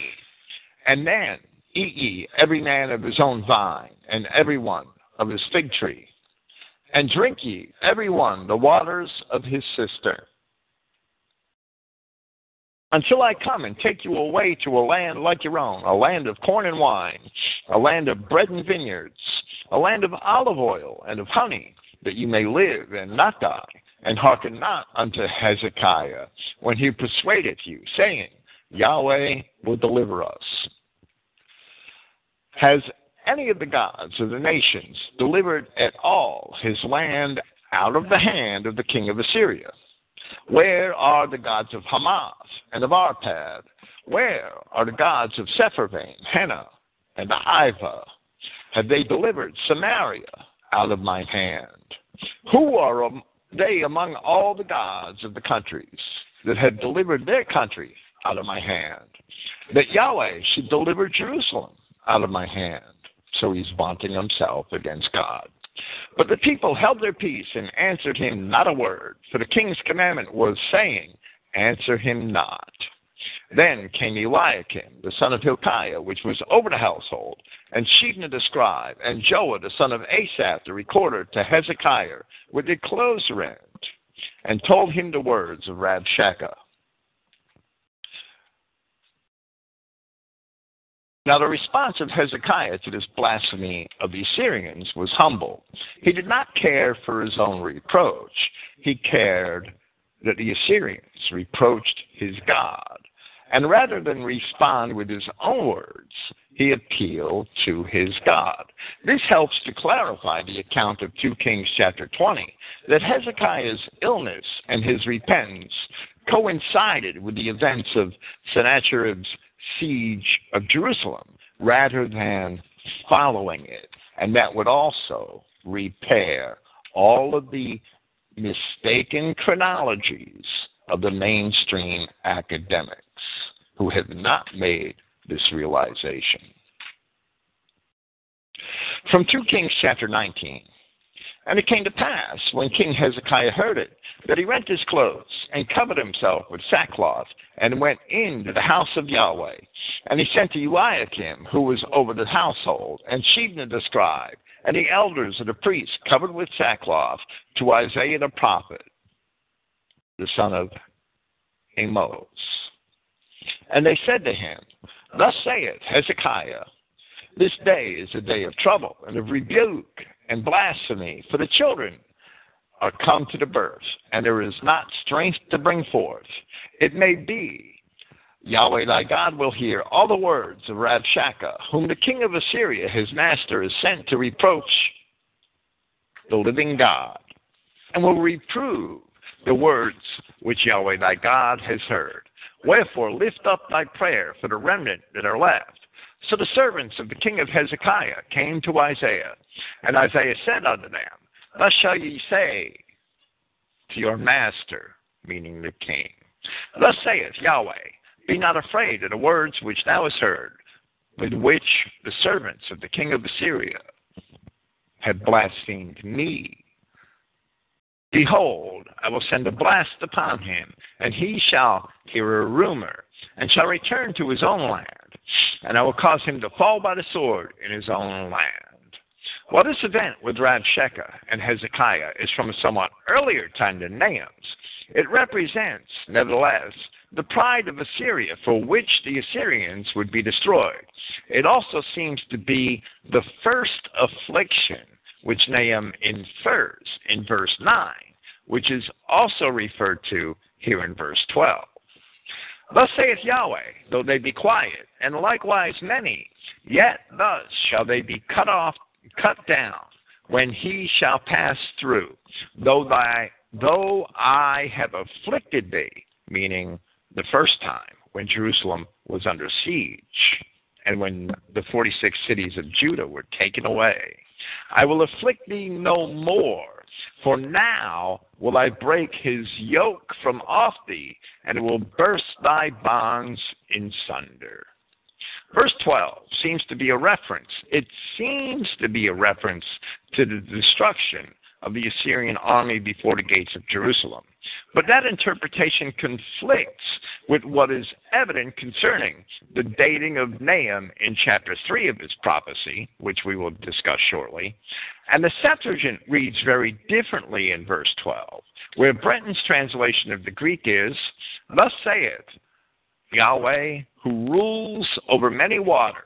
And then eat ye every man of his own vine, and every one of his fig tree. And drink ye every one the waters of his cistern. Until I come and take you away to a land like your own, a land of corn and wine, a land of bread and vineyards, a land of olive oil and of honey, that you may live and not die and hearken not unto Hezekiah when he persuadeth you, saying, Yahweh will deliver us. Has any of the gods of the nations delivered at all his land out of the hand of the king of Assyria? Where are the gods of Hamath and of Arpad? Where are the gods of Sepharvaim, Hena, and Ivah? Have they delivered Samaria out of my hand? Who are they among all the gods of the countries that had delivered their country out of my hand, that Yahweh should deliver Jerusalem out of my hand. So he's vaunting himself against God. But the people held their peace and answered him not a word, for the king's commandment was saying, Answer him not. Then came Eliakim, the son of Hilkiah, which was over the household, and Shebna the scribe, and Joah the son of Asaph the recorder to Hezekiah with their clothes rent, and told him the words of Rabshakeh. Now, the response of Hezekiah to this blasphemy of the Assyrians was humble. He did not care for his own reproach, he cared that the Assyrians reproached his God. And rather than respond with his own words, he appealed to his God. This helps to clarify the account of 2 Kings chapter 20, that Hezekiah's illness and his repentance coincided with the events of Sennacherib's siege of Jerusalem rather than following it. And that would also repair all of the mistaken chronologies of the mainstream academics who have not made this realization. From 2 Kings chapter 19. And it came to pass, when King Hezekiah heard it, that he rent his clothes, and covered himself with sackcloth, and went into the house of Yahweh. And he sent to Eliakim, who was over the household, and Shebna the scribe, and the elders of the priests, covered with sackcloth, to Isaiah the prophet, the son of Amos. And they said to him, Thus saith Hezekiah, This day is a day of trouble, and of rebuke, and blasphemy, for the children are come to the birth, and there is not strength to bring forth. It may be Yahweh thy God will hear all the words of Rabshakeh, whom the king of Assyria, his master, has sent to reproach the living God, and will reprove the words which Yahweh thy God has heard. Wherefore lift up thy prayer for the remnant that are left. So the servants of the king of Hezekiah came to Isaiah, and Isaiah said unto them, Thus shall ye say to your master, meaning the king. Thus saith Yahweh, Be not afraid of the words which thou hast heard, with which the servants of the king of Assyria have blasphemed me. Behold, I will send a blast upon him, and he shall hear a rumor, and shall return to his own land, and I will cause him to fall by the sword in his own land. While this event with Rabshakeh and Hezekiah is from a somewhat earlier time than Nahum's, it represents, nevertheless, the pride of Assyria for which the Assyrians would be destroyed. It also seems to be the first affliction which Nahum infers in verse 9, which is also referred to here in verse 12. Thus saith Yahweh, though they be quiet, and likewise many, yet thus shall they be cut off, cut down, when he shall pass through. Though thy, though I have afflicted thee, meaning the first time when Jerusalem was under siege, and when the 46 cities of Judah were taken away. I will afflict thee no more, for now will I break his yoke from off thee, and will burst thy bonds in sunder. Verse 12 seems to be a reference. It seems to be a reference to the destruction of the Assyrian army before the gates of Jerusalem. But that interpretation conflicts with what is evident concerning the dating of Nahum in chapter 3 of his prophecy, which we will discuss shortly. And the Septuagint reads very differently in verse 12, where Brenton's translation of the Greek is, Thus saith Yahweh, who rules over many waters,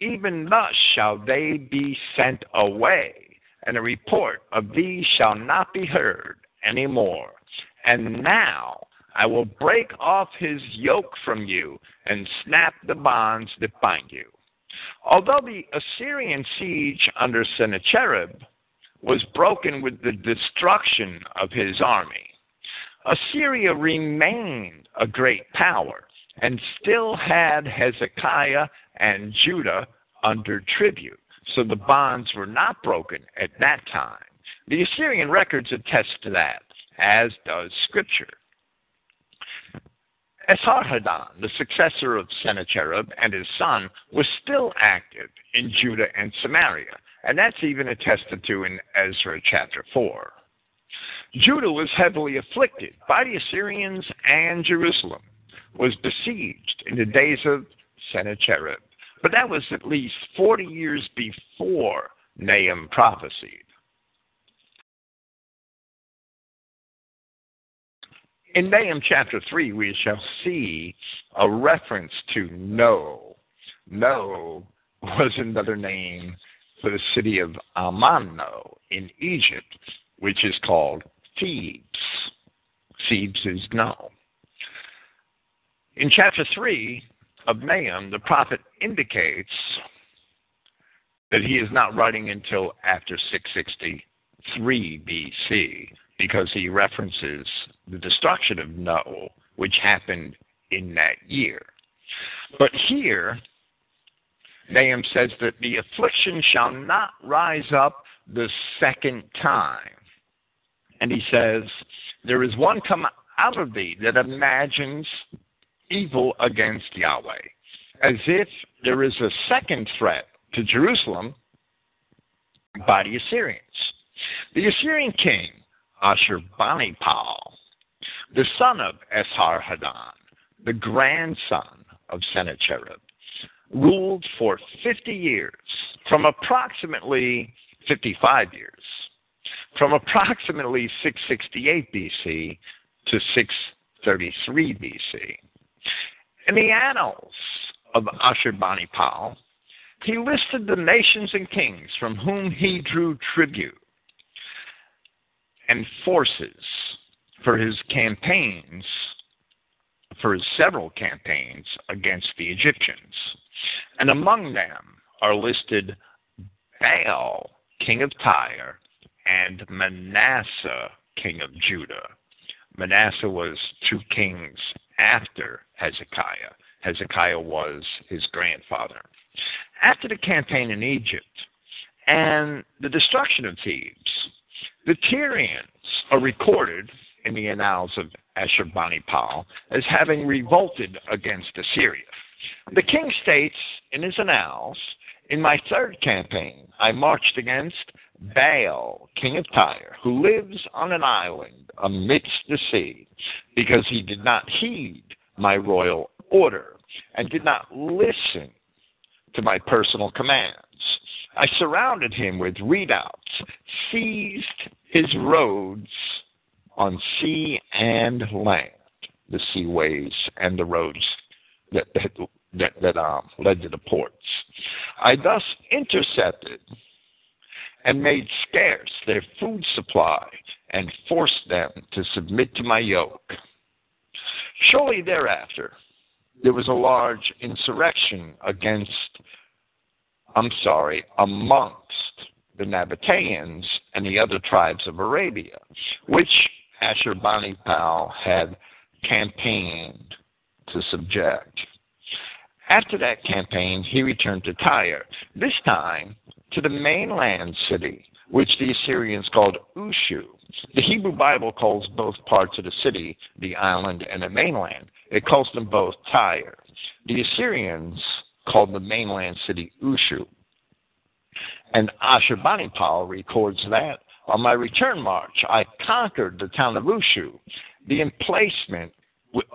even thus shall they be sent away and a report of these shall not be heard any more. And now I will break off his yoke from you and snap the bonds that bind you. Although the Assyrian siege under Sennacherib was broken with the destruction of his army, Assyria remained a great power and still had Hezekiah and Judah under tribute so the bonds were not broken at that time. The Assyrian records attest to that, as does Scripture. Esarhaddon, the successor of Sennacherib and his son, was still active in Judah and Samaria, and that's even attested to in Ezra chapter 4. Judah was heavily afflicted by the Assyrians, and Jerusalem was besieged in the days of Sennacherib. But that was at least 40 years before Nahum prophesied. In Nahum chapter 3, we shall see a reference to No. No was another name for the city of Amanno in Egypt, which is called Thebes. Thebes is No. In chapter 3, of Nahum, the prophet indicates that he is not writing until after 663 BC because he references the destruction of No, which happened in that year. But here, Nahum says that the affliction shall not rise up the second time. And he says, There is one come out of thee that imagines evil against Yahweh, as if there is a second threat to Jerusalem by the Assyrians. The Assyrian king, Ashurbanipal, the son of Esarhaddon, the grandson of Sennacherib, ruled for 50 years, from approximately 55 years, from approximately 668 BC to 633 BC. In the annals of Ashurbanipal, he listed the nations and kings from whom he drew tribute and forces for his campaigns, for his several campaigns against the Egyptians. And among them are listed Baal, king of Tyre, and Manasseh, king of Judah. Manasseh was two kings after Hezekiah. Hezekiah was his grandfather. After the campaign in Egypt and the destruction of Thebes, the Tyrians are recorded in the annals of Ashurbanipal as having revolted against Assyria. The king states in his annals, In my third campaign, I marched against Baal, king of Tyre, who lives on an island amidst the sea, because he did not heed my royal order and did not listen to my personal commands. I surrounded him with redoubts, seized his roads on sea and land, the seaways and the roads that, that, that, that um, led to the ports. I thus intercepted and made scarce their food supply and forced them to submit to my yoke. Shortly thereafter, there was a large insurrection against, I'm sorry, amongst the Nabateans and the other tribes of Arabia, which Ashurbanipal had campaigned to subject. After that campaign, he returned to Tyre, this time to the mainland city, which the Assyrians called Ushu, The Hebrew Bible calls both parts of the city the island and the mainland. It calls them both Tyre. The Assyrians called the mainland city Ushu. And Ashurbanipal records that on my return march, I conquered the town of Ushu, the emplacement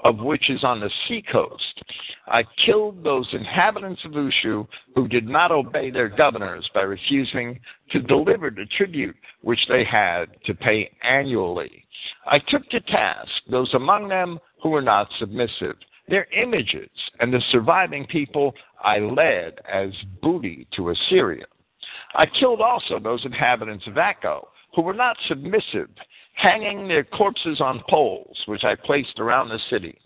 of which is on the seacoast. I killed those inhabitants of Ushu who did not obey their governors by refusing to deliver the tribute which they had to pay annually. I took to task those among them who were not submissive. Their images and the surviving people I led as booty to Assyria. I killed also those inhabitants of Akko who were not submissive hanging their corpses on poles, which I placed around the city.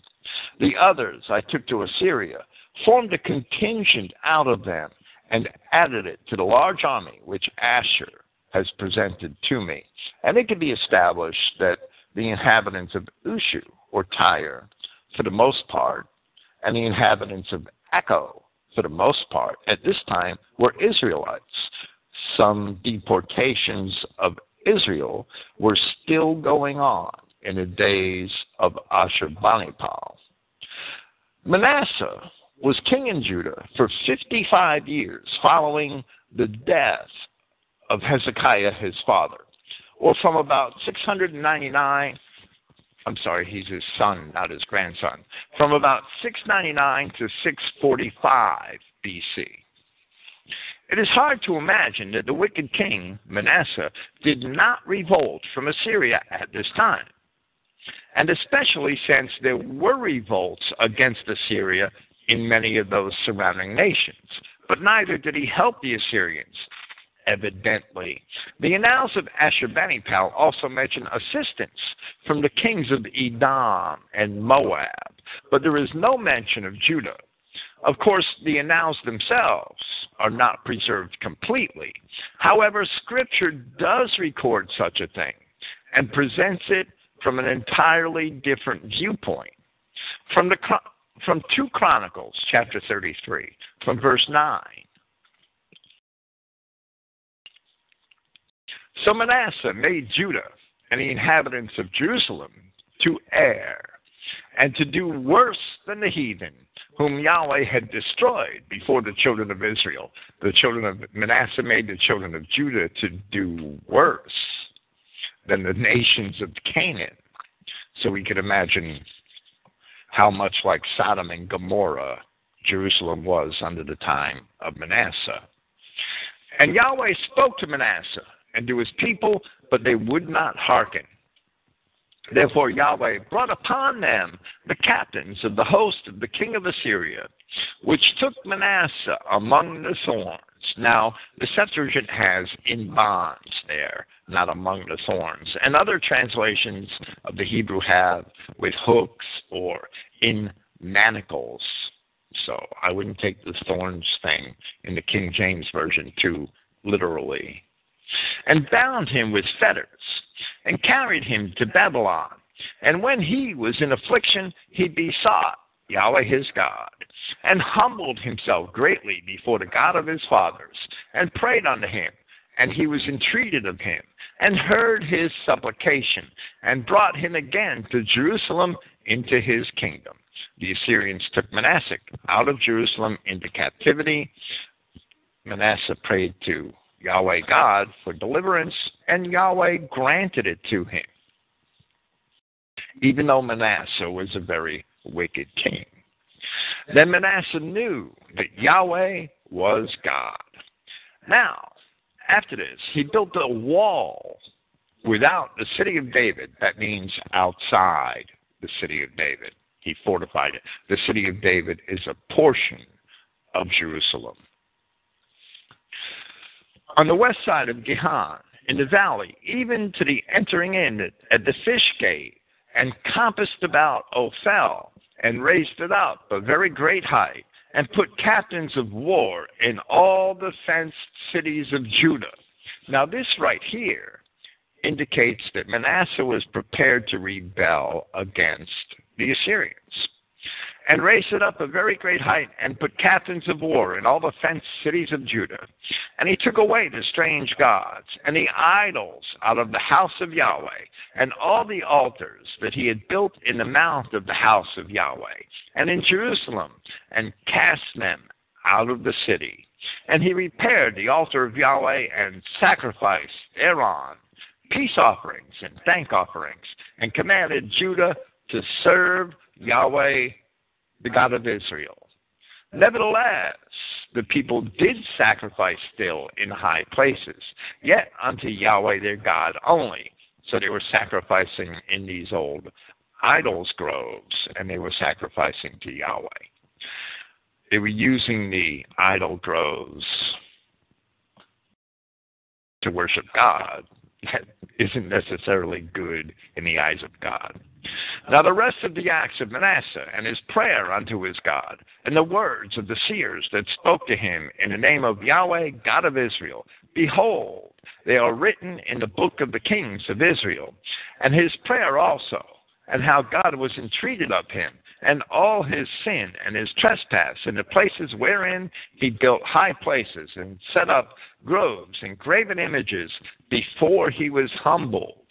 The others I took to Assyria, formed a contingent out of them, and added it to the large army which Ashur has presented to me. And it can be established that the inhabitants of Ushu, or Tyre, for the most part, and the inhabitants of Akko, for the most part, at this time were Israelites. Some deportations of Israel were still going on in the days of Ashurbanipal. Manasseh was king in Judah for 55 years following the death of Hezekiah, his father, or from about 699. I'm sorry, he's his son, not his grandson. From about 699 to 645 BC. It is hard to imagine that the wicked king, Manasseh, did not revolt from Assyria at this time, and especially since there were revolts against Assyria in many of those surrounding nations. But neither did he help the Assyrians, evidently. The annals of Ashurbanipal also mention assistance from the kings of Edom and Moab, but there is no mention of Judah of course, the annals themselves are not preserved completely. However, Scripture does record such a thing and presents it from an entirely different viewpoint. From, the, from 2 Chronicles, chapter 33, from verse 9. So Manasseh made Judah and the inhabitants of Jerusalem to err and to do worse than the heathen whom Yahweh had destroyed before the children of Israel. The children of Manasseh made the children of Judah to do worse than the nations of Canaan. So we could imagine how much like Sodom and Gomorrah Jerusalem was under the time of Manasseh. And Yahweh spoke to Manasseh and to his people, but they would not hearken. Therefore Yahweh brought upon them the captains of the host of the king of Assyria, which took Manasseh among the thorns. Now, the Septuagint has in bonds there, not among the thorns. And other translations of the Hebrew have with hooks or in manacles. So I wouldn't take the thorns thing in the King James Version too literally and bound him with fetters, and carried him to Babylon. And when he was in affliction, he besought Yahweh his God, and humbled himself greatly before the God of his fathers, and prayed unto him. And he was entreated of him, and heard his supplication, and brought him again to Jerusalem into his kingdom. The Assyrians took Manasseh out of Jerusalem into captivity. Manasseh prayed to Yahweh God for deliverance, and Yahweh granted it to him, even though Manasseh was a very wicked king. Then Manasseh knew that Yahweh was God. Now, after this, he built a wall without the city of David. That means outside the city of David. He fortified it. The city of David is a portion of Jerusalem on the west side of Gihon, in the valley, even to the entering in at the fish gate, and compassed about Ophel, and raised it up a very great height, and put captains of war in all the fenced cities of Judah. Now, this right here indicates that Manasseh was prepared to rebel against the Assyrians. And raised it up a very great height, and put captains of war in all the fenced cities of Judah. And he took away the strange gods and the idols out of the house of Yahweh, and all the altars that he had built in the mount of the house of Yahweh, and in Jerusalem, and cast them out of the city. And he repaired the altar of Yahweh and sacrificed thereon peace offerings and thank offerings, and commanded Judah to serve Yahweh, the God of Israel. Nevertheless, the people did sacrifice still in high places, yet unto Yahweh their God only. So they were sacrificing in these old idols groves, and they were sacrificing to Yahweh. They were using the idol groves to worship God, that isn't necessarily good in the eyes of God. Now, the rest of the acts of Manasseh, and his prayer unto his God, and the words of the seers that spoke to him in the name of Yahweh, God of Israel, behold, they are written in the book of the kings of Israel, and his prayer also, and how God was entreated of him, and all his sin and his trespass in the places wherein he built high places and set up groves and graven images before he was humbled.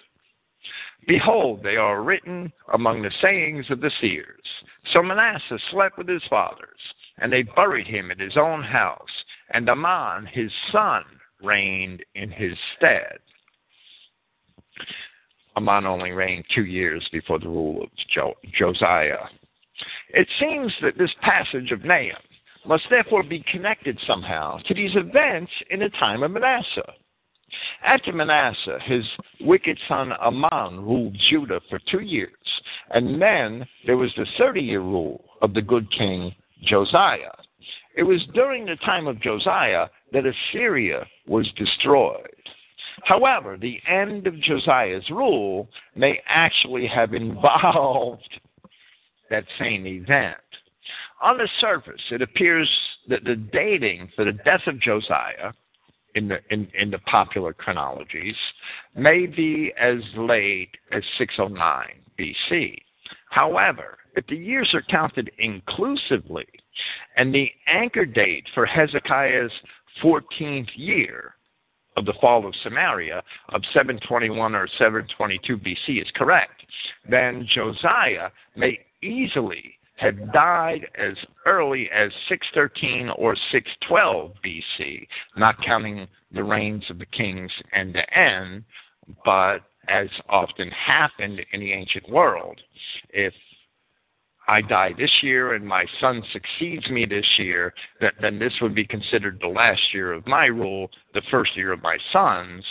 Behold, they are written among the sayings of the seers. So Manasseh slept with his fathers, and they buried him in his own house, and Amon, his son, reigned in his stead. Amon only reigned two years before the rule of jo- Josiah. It seems that this passage of Nahum must therefore be connected somehow to these events in the time of Manasseh. After Manasseh, his wicked son Amon ruled Judah for two years, and then there was the 30 year rule of the good king Josiah. It was during the time of Josiah that Assyria was destroyed. However, the end of Josiah's rule may actually have involved that same event. On the surface, it appears that the dating for the death of Josiah in the, in, in the popular chronologies may be as late as 609 BC. However, if the years are counted inclusively, and the anchor date for Hezekiah's 14th year of the fall of Samaria of 721 or 722 BC is correct, then Josiah may easily had died as early as 613 or 612 BC, not counting the reigns of the kings end to end, but as often happened in the ancient world, if I die this year and my son succeeds me this year, that, then this would be considered the last year of my rule, the first year of my son's.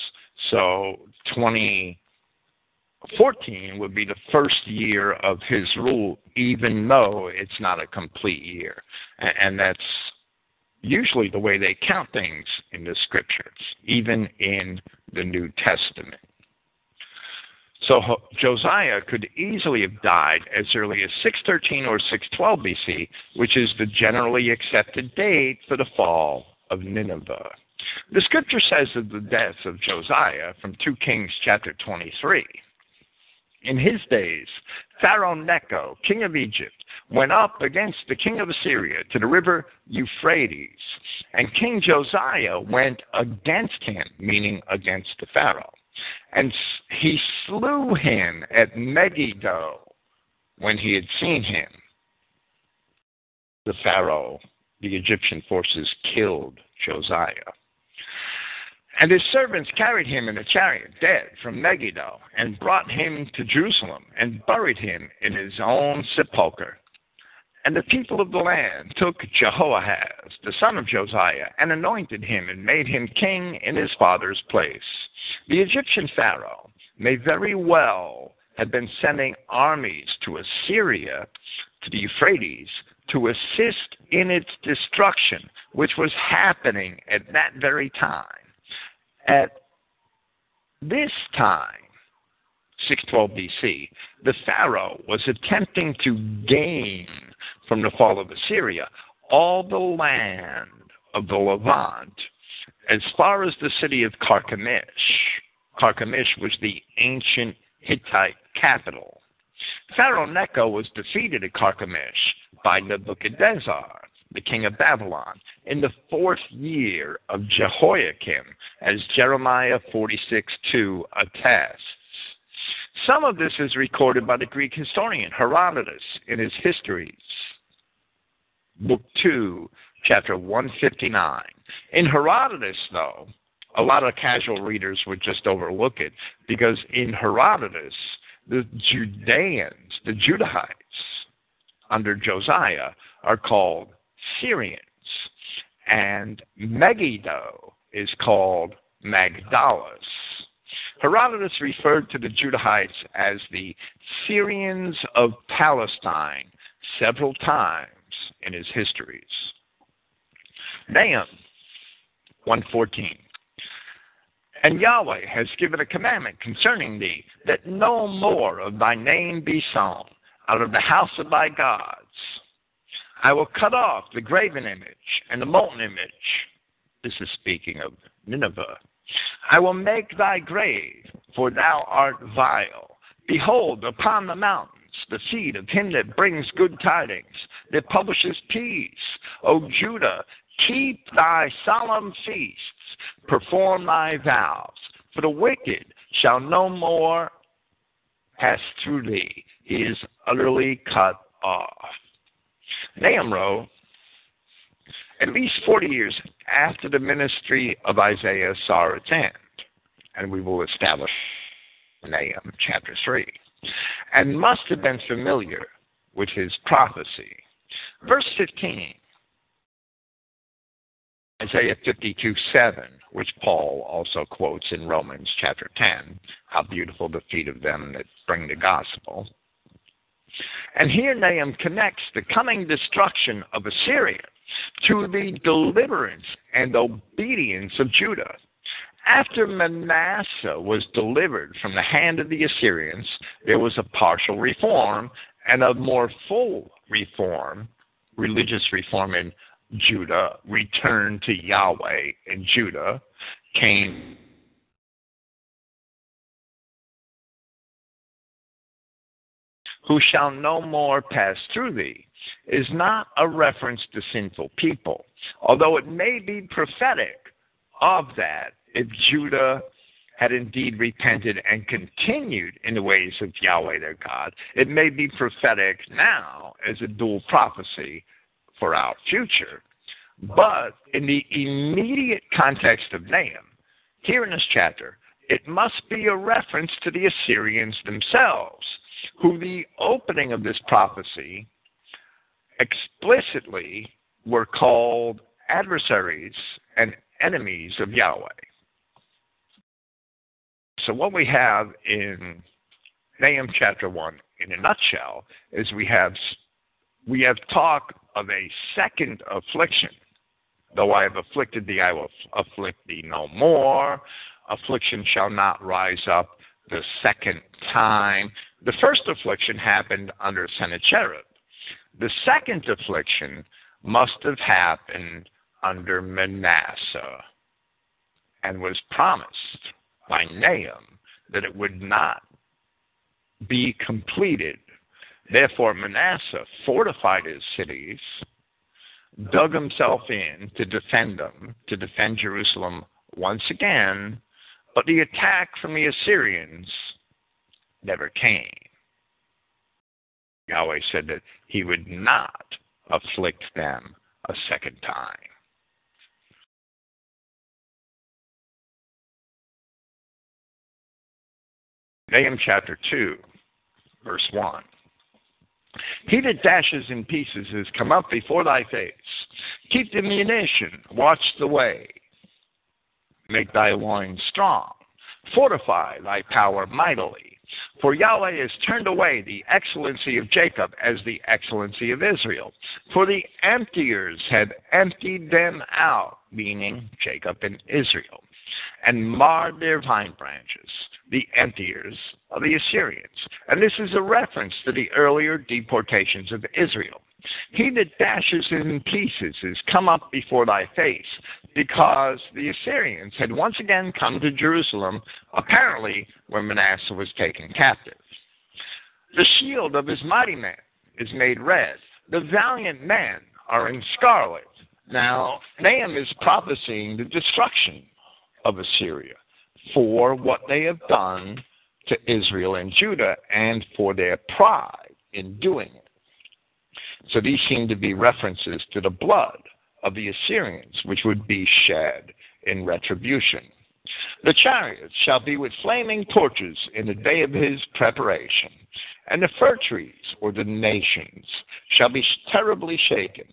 So 20 14 would be the first year of his rule, even though it's not a complete year. And that's usually the way they count things in the scriptures, even in the New Testament. So Josiah could easily have died as early as 613 or 612 BC, which is the generally accepted date for the fall of Nineveh. The scripture says of the death of Josiah from 2 Kings chapter 23 in his days, Pharaoh Necho, king of Egypt, went up against the king of Assyria to the river Euphrates, and King Josiah went against him, meaning against the Pharaoh, and he slew him at Megiddo when he had seen him. The Pharaoh, the Egyptian forces killed Josiah. And his servants carried him in a chariot, dead, from Megiddo, and brought him to Jerusalem, and buried him in his own sepulchre. And the people of the land took Jehoahaz, the son of Josiah, and anointed him, and made him king in his father's place. The Egyptian Pharaoh may very well have been sending armies to Assyria, to the Euphrates, to assist in its destruction, which was happening at that very time. At this time, 612 BC, the Pharaoh was attempting to gain from the fall of Assyria all the land of the Levant as far as the city of Carchemish. Carchemish was the ancient Hittite capital. Pharaoh Necho was defeated at Carchemish by Nebuchadnezzar, the king of Babylon, in the fourth year of Jehoiakim, as Jeremiah 46:2 attests. Some of this is recorded by the Greek historian Herodotus in his Histories, Book 2, chapter 159. In Herodotus, though, a lot of casual readers would just overlook it because in Herodotus, the Judeans, the Judahites, under Josiah, are called Syrians, and Megiddo is called Magdalus. Herodotus referred to the Judahites as the Syrians of Palestine several times in his histories. Nahum 114. And Yahweh has given a commandment concerning thee, that no more of thy name be sown out of the house of thy gods. I will cut off the graven image and the molten image. This is speaking of Nineveh. I will make thy grave, for thou art vile. Behold, upon the mountains, the seed of him that brings good tidings, that publishes peace. O Judah, keep thy solemn feasts, perform thy vows, for the wicked shall no more pass through thee. He is utterly cut off. Nahum wrote, at least 40 years after the ministry of Isaiah saw its end, and we will establish Nahum chapter 3, and must have been familiar with his prophecy. Verse 15, Isaiah 52 7, which Paul also quotes in Romans chapter 10, how beautiful the feet of them that bring the gospel. And here Nahum connects the coming destruction of Assyria to the deliverance and obedience of Judah. After Manasseh was delivered from the hand of the Assyrians, there was a partial reform and a more full reform, religious reform in Judah, return to Yahweh in Judah, came who shall no more pass through thee, is not a reference to sinful people, although it may be prophetic of that if Judah had indeed repented and continued in the ways of Yahweh their God. It may be prophetic now as a dual prophecy for our future. But in the immediate context of Nahum, here in this chapter, it must be a reference to the Assyrians themselves who the opening of this prophecy explicitly were called adversaries and enemies of Yahweh. So, what we have in Nahum chapter 1 in a nutshell is we have we have talk of a second affliction. Though I have afflicted thee, I will afflict thee no more. Affliction shall not rise up the second time. The first affliction happened under Sennacherib. The second affliction must have happened under Manasseh and was promised by Nahum that it would not be completed. Therefore, Manasseh fortified his cities, dug himself in to defend them, to defend Jerusalem once again, but the attack from the Assyrians never came. Yahweh said that he would not afflict them a second time. Nahum chapter 2, verse 1. He that dashes in pieces is come up before thy face. Keep the munition, watch the way. Make thy loins strong. Fortify thy power mightily. For Yahweh has turned away the excellency of Jacob as the excellency of Israel. For the emptiers have emptied them out, meaning Jacob and Israel, and marred their vine branches, the emptiers of the Assyrians. And this is a reference to the earlier deportations of Israel. He that dashes it in pieces is come up before thy face, because the Assyrians had once again come to Jerusalem, apparently when Manasseh was taken captive. The shield of his mighty man is made red. The valiant men are in scarlet. Now, Nahum is prophesying the destruction of Assyria for what they have done to Israel and Judah and for their pride in doing it. So these seem to be references to the blood of the Assyrians, which would be shed in retribution. The chariots shall be with flaming torches in the day of his preparation, and the fir trees, or the nations, shall be terribly shaken.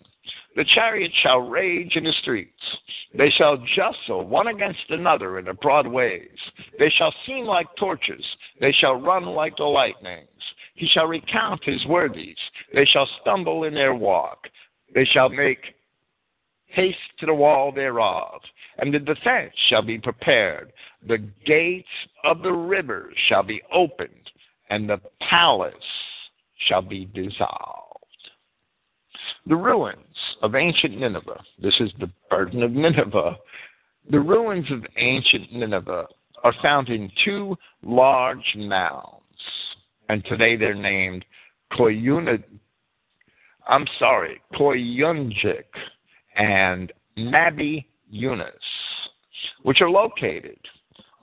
The chariots shall rage in the streets. They shall jostle one against another in the broad ways. They shall seem like torches. They shall run like the lightnings. He shall recount his worthies. They shall stumble in their walk. They shall make haste to the wall thereof, and the defense shall be prepared. The gates of the rivers shall be opened, and the palace shall be dissolved. The ruins of ancient Nineveh, this is the burden of Nineveh, the ruins of ancient Nineveh are found in two large mounds, and today they're named Koyunit, I'm sorry, Koyunjik and Nabi Yunus, which are located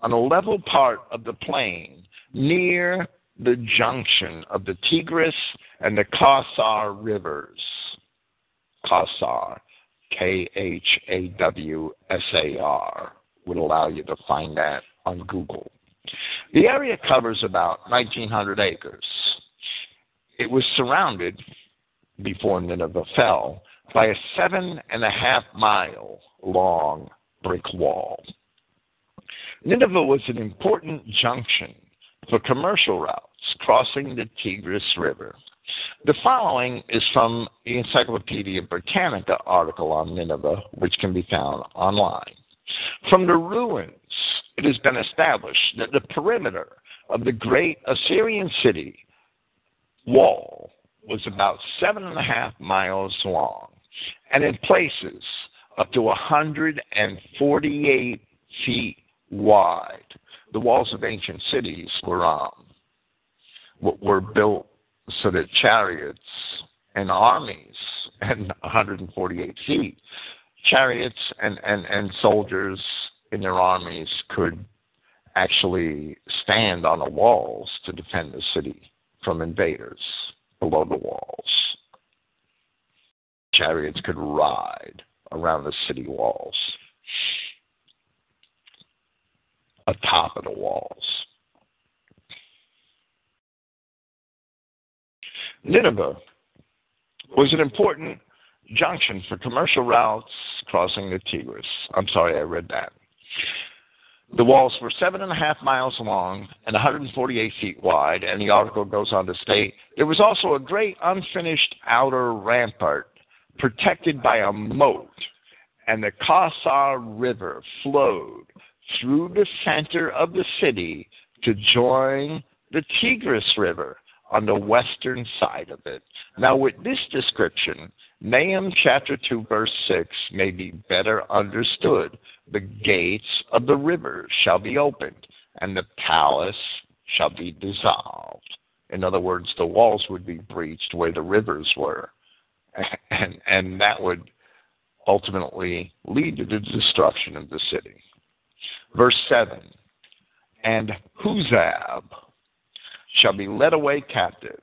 on a level part of the plain near the junction of the Tigris and the Khawsar rivers. Khawsar, K H A W S A R, would allow you to find that on Google. The area covers about 1,900 acres. It was surrounded, before Nineveh fell, by a seven and a half mile long brick wall. Nineveh was an important junction for commercial routes crossing the Tigris River. The following is from the Encyclopedia Britannica article on Nineveh, which can be found online. From the ruins, it has been established that the perimeter of the great Assyrian city wall was about seven and a half miles long and in places up to 148 feet wide. The walls of ancient cities were um, were built so that chariots and armies and 148 feet, chariots and, and, and soldiers in their armies could actually stand on the walls to defend the city from invaders below the walls chariots could ride around the city walls, atop of the walls. Nineveh was an important junction for commercial routes crossing the Tigris. I'm sorry, I read that. The walls were seven and a half miles long and 148 feet wide, and the article goes on to state there was also a great unfinished outer rampart protected by a moat, and the Khawsar River flowed through the center of the city to join the Tigris River on the western side of it. Now, with this description, Nahum chapter 2, verse 6 may be better understood. The gates of the rivers shall be opened, and the palace shall be dissolved. In other words, the walls would be breached where the rivers were and and that would ultimately lead to the destruction of the city. Verse seven, and Huzzab shall be led away captive;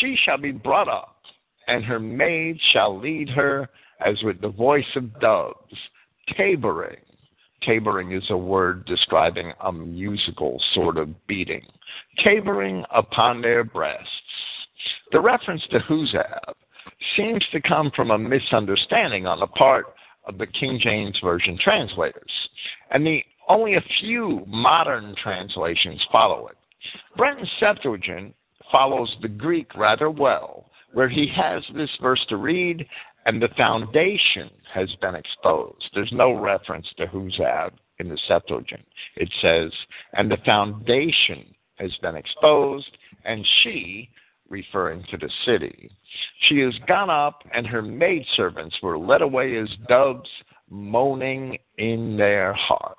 she shall be brought up, and her maid shall lead her as with the voice of doves, tabering. Taboring is a word describing a musical sort of beating. Tabering upon their breasts. The reference to Huzzab seems to come from a misunderstanding on the part of the King James Version translators, and the only a few modern translations follow it. Brenton's Septuagint follows the Greek rather well, where he has this verse to read, and the foundation has been exposed. There's no reference to Huzzab in the Septuagint. It says, and the foundation has been exposed, and she referring to the city. She has gone up, and her maidservants were led away as doves, moaning in their hearts.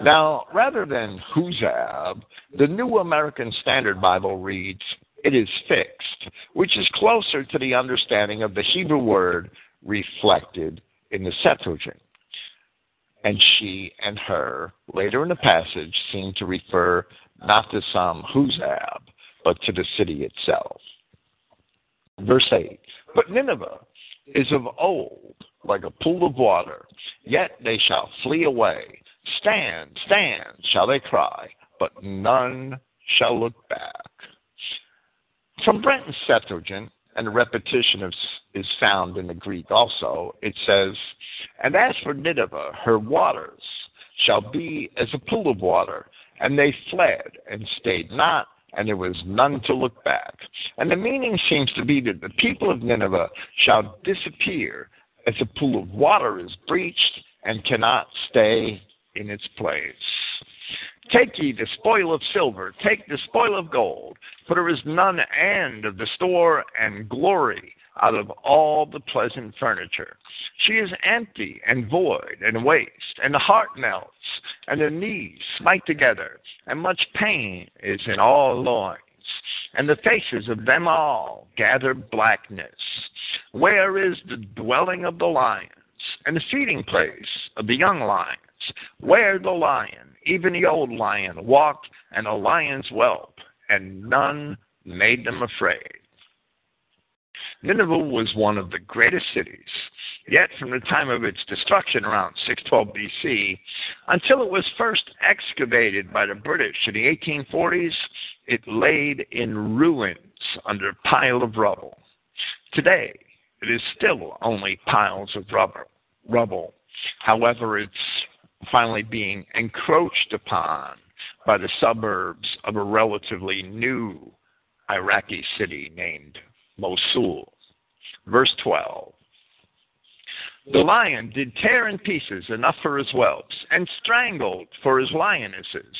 Now, rather than Huzzab, the New American Standard Bible reads, It is fixed, which is closer to the understanding of the Hebrew word reflected in the Septuagint. And she and her, later in the passage, seem to refer not to some Huzzab, but to the city itself. Verse 8 But Nineveh is of old like a pool of water, yet they shall flee away. Stand, stand, shall they cry, but none shall look back. From Brenton's Septuagint, and a repetition of, is found in the Greek also, it says, And as for Nineveh, her waters shall be as a pool of water, and they fled and stayed not, and there was none to look back. And the meaning seems to be that the people of Nineveh shall disappear as a pool of water is breached and cannot stay in its place. Take ye the spoil of silver, take the spoil of gold, for there is none end of the store and glory out of all the pleasant furniture. She is empty and void and waste, and the heart melts, and the knees smite together, and much pain is in all loins, and the faces of them all gather blackness. Where is the dwelling of the lions, and the feeding place of the young lions? Where the lion, even the old lion, walked, and the lions whelp, and none made them afraid. Nineveh was one of the greatest cities. Yet, from the time of its destruction around 612 BC until it was first excavated by the British in the 1840s, it laid in ruins under a pile of rubble. Today, it is still only piles of rubber, rubble. However, it's finally being encroached upon by the suburbs of a relatively new Iraqi city named Mosul. Verse 12. The lion did tear in pieces enough for his whelps, and strangled for his lionesses,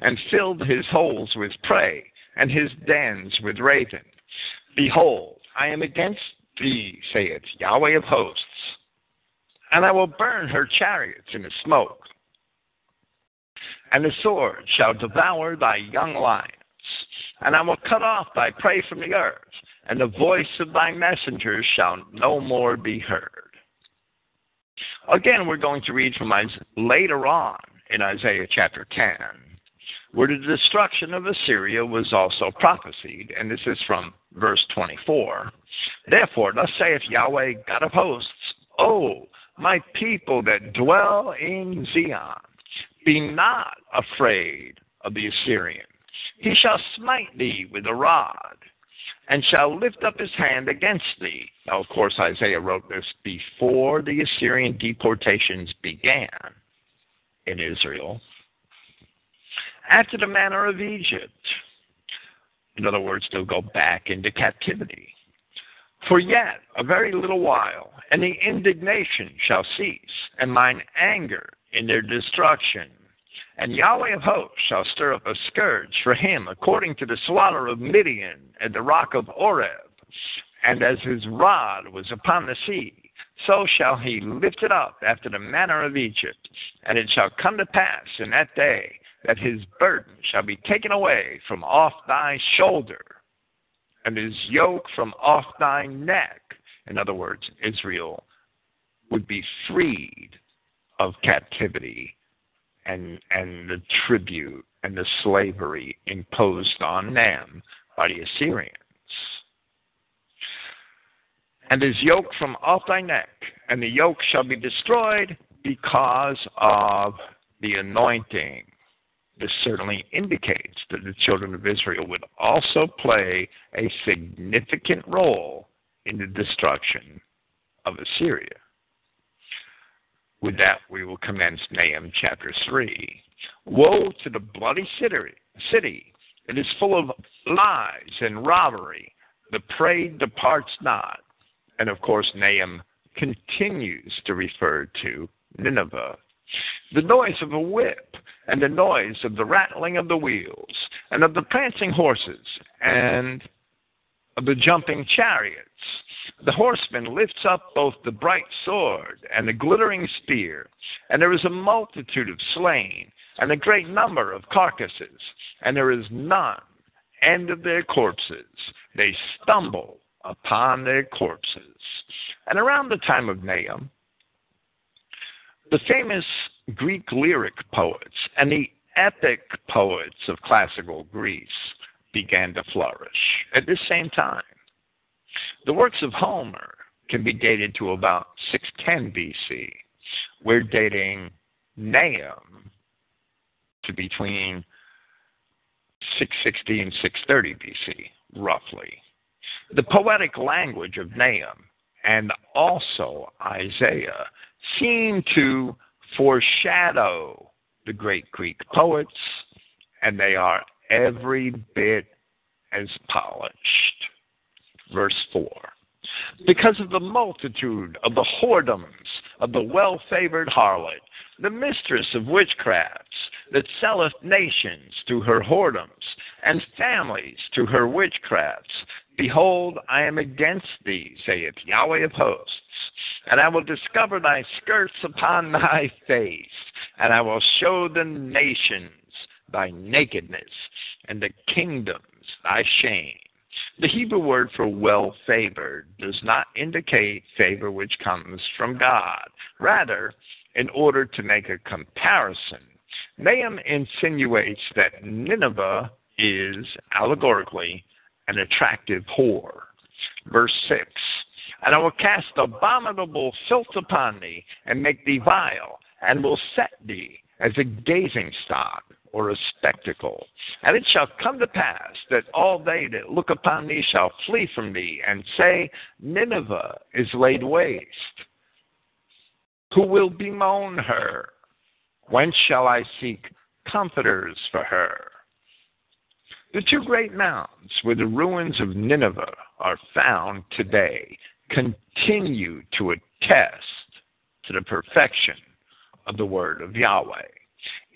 and filled his holes with prey, and his dens with raven. Behold, I am against thee, saith Yahweh of hosts, and I will burn her chariots in the smoke. And the sword shall devour thy young lions, and I will cut off thy prey from the earth, and the voice of thy messengers shall no more be heard. Again, we're going to read from Isaiah, later on in Isaiah chapter 10, where the destruction of Assyria was also prophesied, and this is from verse 24. Therefore, thus saith Yahweh, God of hosts, O my people that dwell in Zion, be not afraid of the Assyrian. He shall smite thee with a rod and shall lift up his hand against thee. Now, of course, Isaiah wrote this before the Assyrian deportations began in Israel, after the manner of Egypt. In other words, they'll go back into captivity. For yet a very little while, and the indignation shall cease, and mine anger in their destruction and Yahweh of hosts shall stir up a scourge for him according to the slaughter of Midian at the rock of Oreb. And as his rod was upon the sea, so shall he lift it up after the manner of Egypt. And it shall come to pass in that day that his burden shall be taken away from off thy shoulder, and his yoke from off thy neck. In other words, Israel would be freed of captivity and, and the tribute and the slavery imposed on them by the Assyrians. And his yoke from off thy neck, and the yoke shall be destroyed because of the anointing. This certainly indicates that the children of Israel would also play a significant role in the destruction of Assyria. With that, we will commence Nahum chapter 3. Woe to the bloody city! It is full of lies and robbery. The prey departs not. And of course, Nahum continues to refer to Nineveh. The noise of a whip, and the noise of the rattling of the wheels, and of the prancing horses, and of the jumping chariots. The horseman lifts up both the bright sword and the glittering spear, and there is a multitude of slain, and a great number of carcasses, and there is none end of their corpses. They stumble upon their corpses. And around the time of Nahum, the famous Greek lyric poets and the epic poets of classical Greece began to flourish at the same time. The works of Homer can be dated to about 610 BC. We're dating Nahum to between 660 and 630 BC, roughly. The poetic language of Nahum and also Isaiah seem to foreshadow the great Greek poets, and they are every bit as polished. Verse 4 Because of the multitude of the whoredoms of the well favored harlot, the mistress of witchcrafts, that selleth nations to her whoredoms, and families to her witchcrafts. Behold, I am against thee, saith Yahweh of hosts, and I will discover thy skirts upon thy face, and I will show the nations thy nakedness, and the kingdoms thy shame. The Hebrew word for well favored does not indicate favor which comes from God. Rather, in order to make a comparison. Nahum insinuates that Nineveh is, allegorically, an attractive whore. Verse 6 And I will cast abominable filth upon thee, and make thee vile, and will set thee as a gazing stock or a spectacle. And it shall come to pass that all they that look upon thee shall flee from thee, and say, Nineveh is laid waste who will bemoan her? When shall I seek comforters for her? The two great mounds where the ruins of Nineveh are found today continue to attest to the perfection of the word of Yahweh.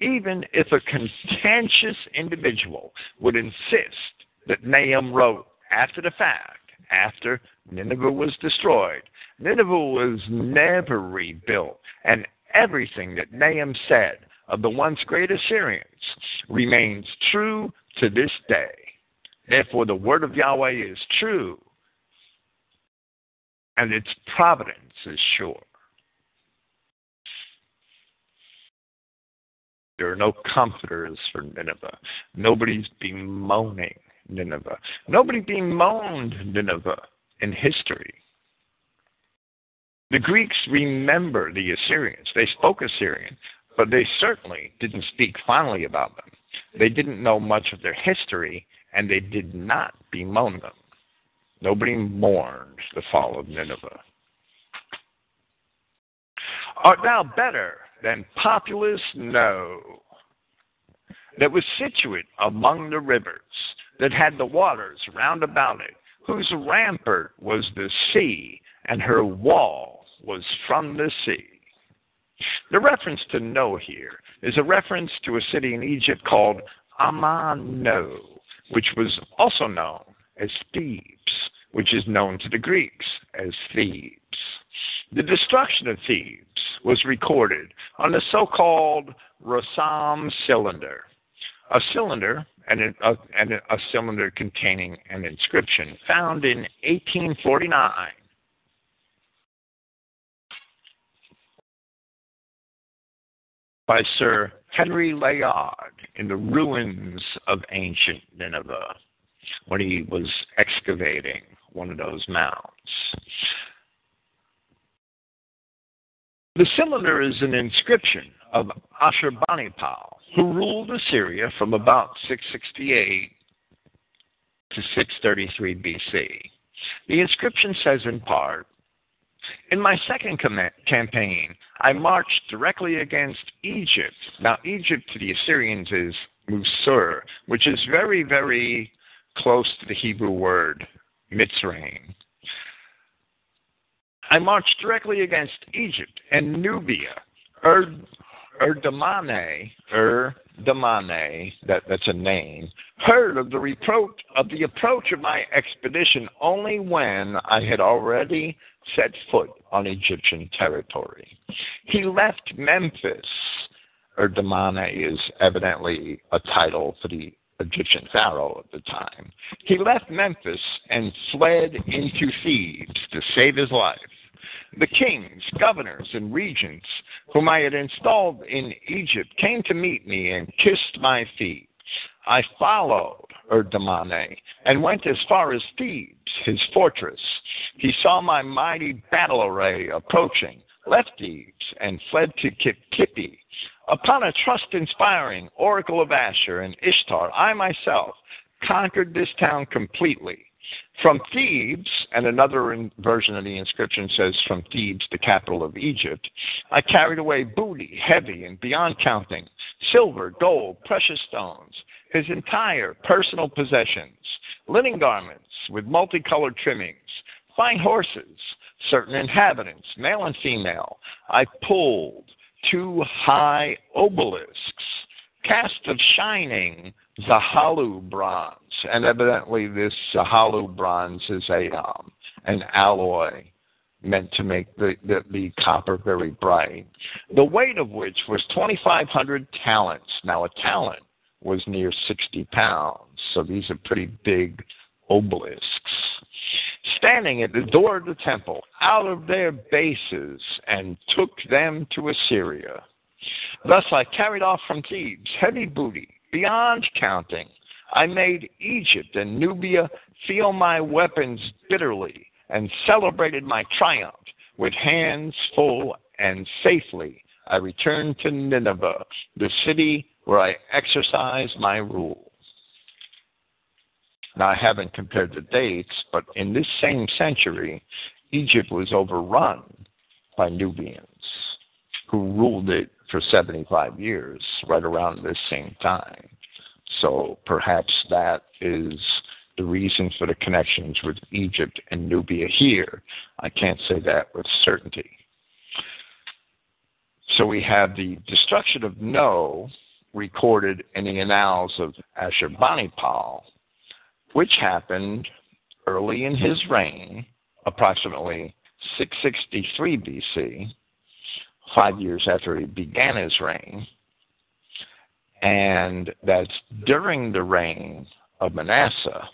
Even if a contentious individual would insist that Nahum wrote after the fact, after Nineveh was destroyed, Nineveh was never rebuilt, and everything that Nahum said of the once great Assyrians remains true to this day. Therefore, the word of Yahweh is true, and its providence is sure. There are no comforters for Nineveh. Nobody's bemoaning Nineveh. Nobody bemoaned Nineveh in history. The Greeks remember the Assyrians. They spoke Assyrian, but they certainly didn't speak fondly about them. They didn't know much of their history, and they did not bemoan them. Nobody mourned the fall of Nineveh. Art thou better than Populous? No. That was situate among the rivers, that had the waters round about it, whose rampart was the sea, and her wall was from the sea. The reference to No here is a reference to a city in Egypt called Amano, which was also known as Thebes, which is known to the Greeks as Thebes. The destruction of Thebes was recorded on the so called Rassam cylinder. A cylinder and a, a, uh, and a cylinder containing an inscription found in 1849 by Sir Henry Layard in the ruins of ancient Nineveh when he was excavating one of those mounds. The cylinder is an inscription of Ashurbanipal, who ruled Assyria from about 668 to 633 BC. The inscription says in part, in my second com- campaign, I marched directly against Egypt. Now, Egypt to the Assyrians is Musur, which is very, very close to the Hebrew word Mitzrayim. I marched directly against Egypt and Nubia, er, Ur, Erdamane, Erdamane, that, that's a name, heard of the of the approach of my expedition only when I had already set foot on Egyptian territory. He left Memphis Erdamane is evidently a title for the Egyptian pharaoh at the time. He left Memphis and fled into Thebes to save his life. The kings, governors, and regents whom I had installed in Egypt came to meet me and kissed my feet. I followed Erdamane and went as far as Thebes, his fortress. He saw my mighty battle array approaching, left Thebes, and fled to Kippi. Upon a trust inspiring oracle of Ashur and Ishtar, I myself conquered this town completely. From Thebes, and another version of the inscription says from Thebes, the capital of Egypt, I carried away booty, heavy and beyond counting, silver, gold, precious stones, his entire personal possessions, linen garments with multicolored trimmings, fine horses, certain inhabitants, male and female. I pulled two high obelisks, cast of shining Zahalu bronze, and evidently this Zahalu bronze is a um, an alloy meant to make the, the, the copper very bright. The weight of which was 2,500 talents. Now a talent was near 60 pounds, so these are pretty big obelisks. Standing at the door of the temple, out of their bases, and took them to Assyria. Thus I carried off from Thebes heavy booty, beyond counting. I made Egypt and Nubia feel my weapons bitterly, and celebrated my triumph with hands full and safely. I returned to Nineveh, the city where I exercised my rule. Now, I haven't compared the dates, but in this same century, Egypt was overrun by Nubians who ruled it for 75 years, right around this same time. So perhaps that is the reason for the connections with Egypt and Nubia here. I can't say that with certainty. So we have the destruction of No recorded in the annals of Ashurbanipal, which happened early in his reign, approximately 663 BC, five years after he began his reign. And that's during the reign of Manasseh.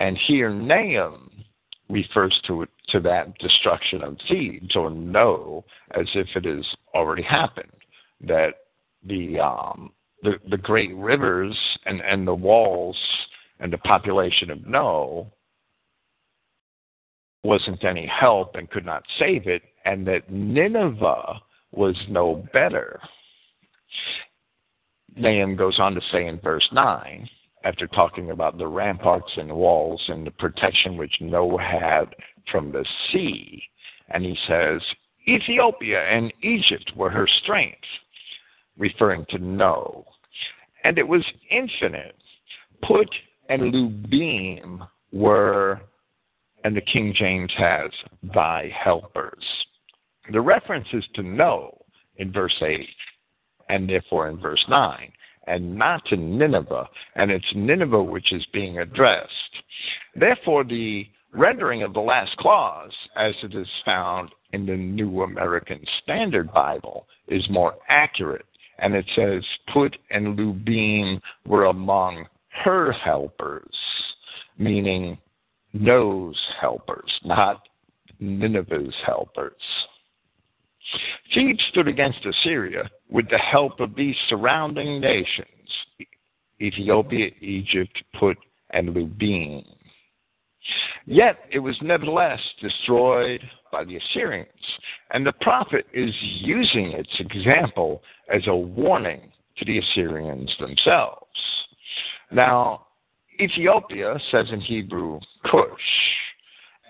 And here Nahum refers to to that destruction of Thebes, or no, as if it has already happened. That the um, the, the great rivers and, and the walls and the population of No wasn't any help and could not save it, and that Nineveh was no better. Nahum goes on to say in verse 9, after talking about the ramparts and walls and the protection which Noah had from the sea, and he says, Ethiopia and Egypt were her strength, referring to No. And it was infinite. Put and Lubim were, and the King James has, thy helpers. The reference is to No in verse 8, and therefore in verse 9, and not to Nineveh, and it's Nineveh which is being addressed. Therefore, the rendering of the last clause, as it is found in the New American Standard Bible, is more accurate and it says, Put and Lubim were among her helpers, meaning No's helpers, not Nineveh's helpers. Thebes stood against Assyria with the help of these surrounding nations Ethiopia, Egypt, Put, and Lubim. Yet it was nevertheless destroyed by the Assyrians. And the prophet is using its example as a warning to the Assyrians themselves. Now, Ethiopia says in Hebrew, Cush,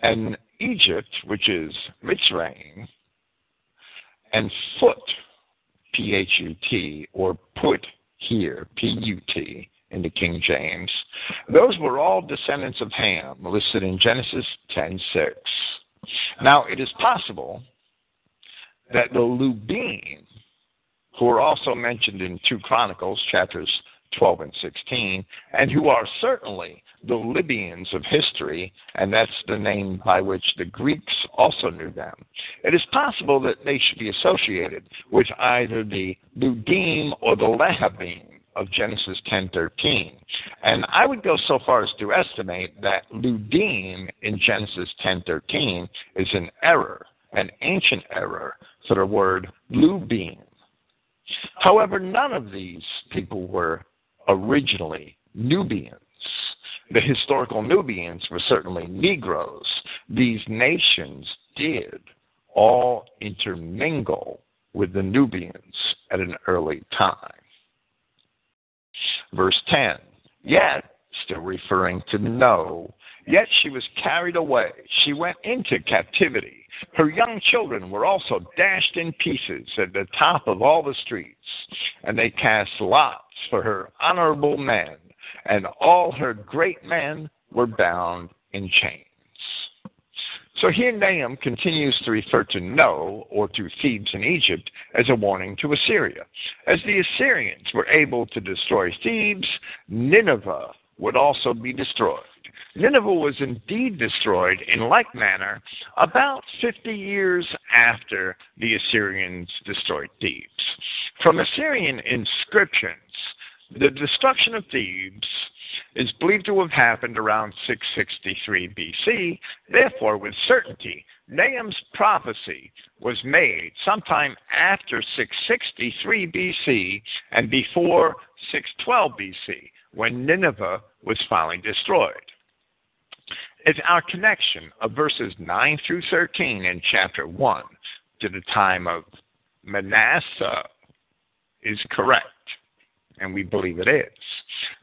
and Egypt, which is Mitzrayim, and Foot, P H U T, or Put here, P U T, in the King James, those were all descendants of Ham, listed in Genesis 10:6. Now, it is possible that the Lubim, who are also mentioned in 2 Chronicles, chapters 12 and 16, and who are certainly the Libyans of history, and that's the name by which the Greeks also knew them. It is possible that they should be associated with either the Ludim or the Lehabim of Genesis 10:13. And I would go so far as to estimate that Ludim in Genesis 10:13 is an error, an ancient error for the word Lubim. However, none of these people were originally Nubians. The historical Nubians were certainly Negroes. These nations did all intermingle with the Nubians at an early time. Verse 10 Yet, still referring to No, yet she was carried away. She went into captivity. Her young children were also dashed in pieces at the top of all the streets, and they cast lots for her honorable men, and all her great men were bound in chains. So here Nahum continues to refer to No, or to Thebes in Egypt, as a warning to Assyria. As the Assyrians were able to destroy Thebes, Nineveh would also be destroyed. Nineveh was indeed destroyed in like manner about 50 years after the Assyrians destroyed Thebes. From Assyrian inscriptions, the destruction of Thebes is believed to have happened around 663 BC. Therefore, with certainty, Nahum's prophecy was made sometime after 663 BC and before 612 BC, when Nineveh was finally destroyed. If our connection of verses 9 through 13 in chapter 1 to the time of Manasseh is correct, and we believe it is.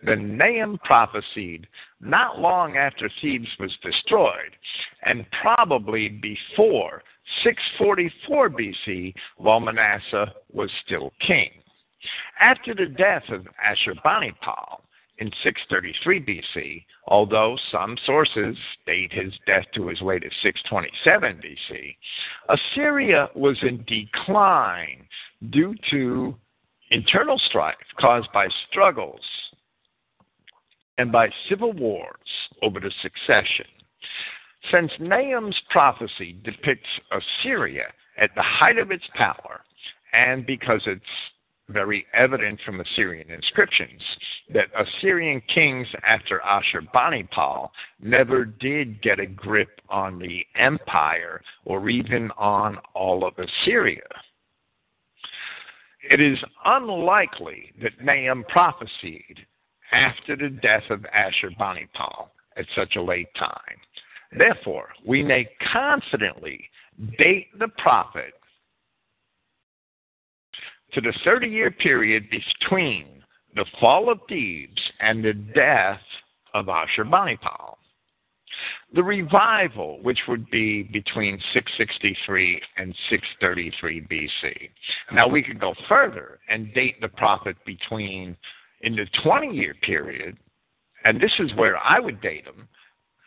Then Nahum prophesied not long after Thebes was destroyed, and probably before 644 BC, while Manasseh was still king. After the death of Ashurbanipal in 633 BC, although some sources date his death to as late as 627 BC, Assyria was in decline due to internal strife caused by struggles and by civil wars over the succession. Since Nahum's prophecy depicts Assyria at the height of its power, and because it's very evident from Assyrian inscriptions that Assyrian kings after Ashurbanipal never did get a grip on the empire or even on all of Assyria. It is unlikely that Nahum prophesied after the death of Ashurbanipal at such a late time. Therefore, we may confidently date the prophet to the 30 year period between the fall of Thebes and the death of Ashurbanipal. The revival, which would be between 663 and 633 BC. Now, we could go further and date the prophet between, in the 20 year period, and this is where I would date him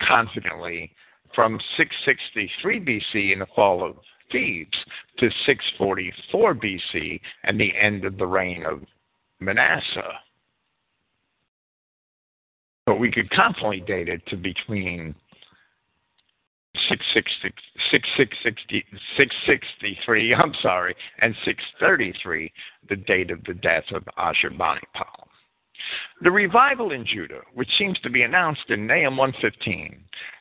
confidently, from 663 BC in the fall of Thebes to 644 BC and the end of the reign of Manasseh. But we could confidently date it to between 663, I'm sorry, and 633, the date of the death of Ashurbanipal. The revival in Judah, which seems to be announced in Nahum 1:15,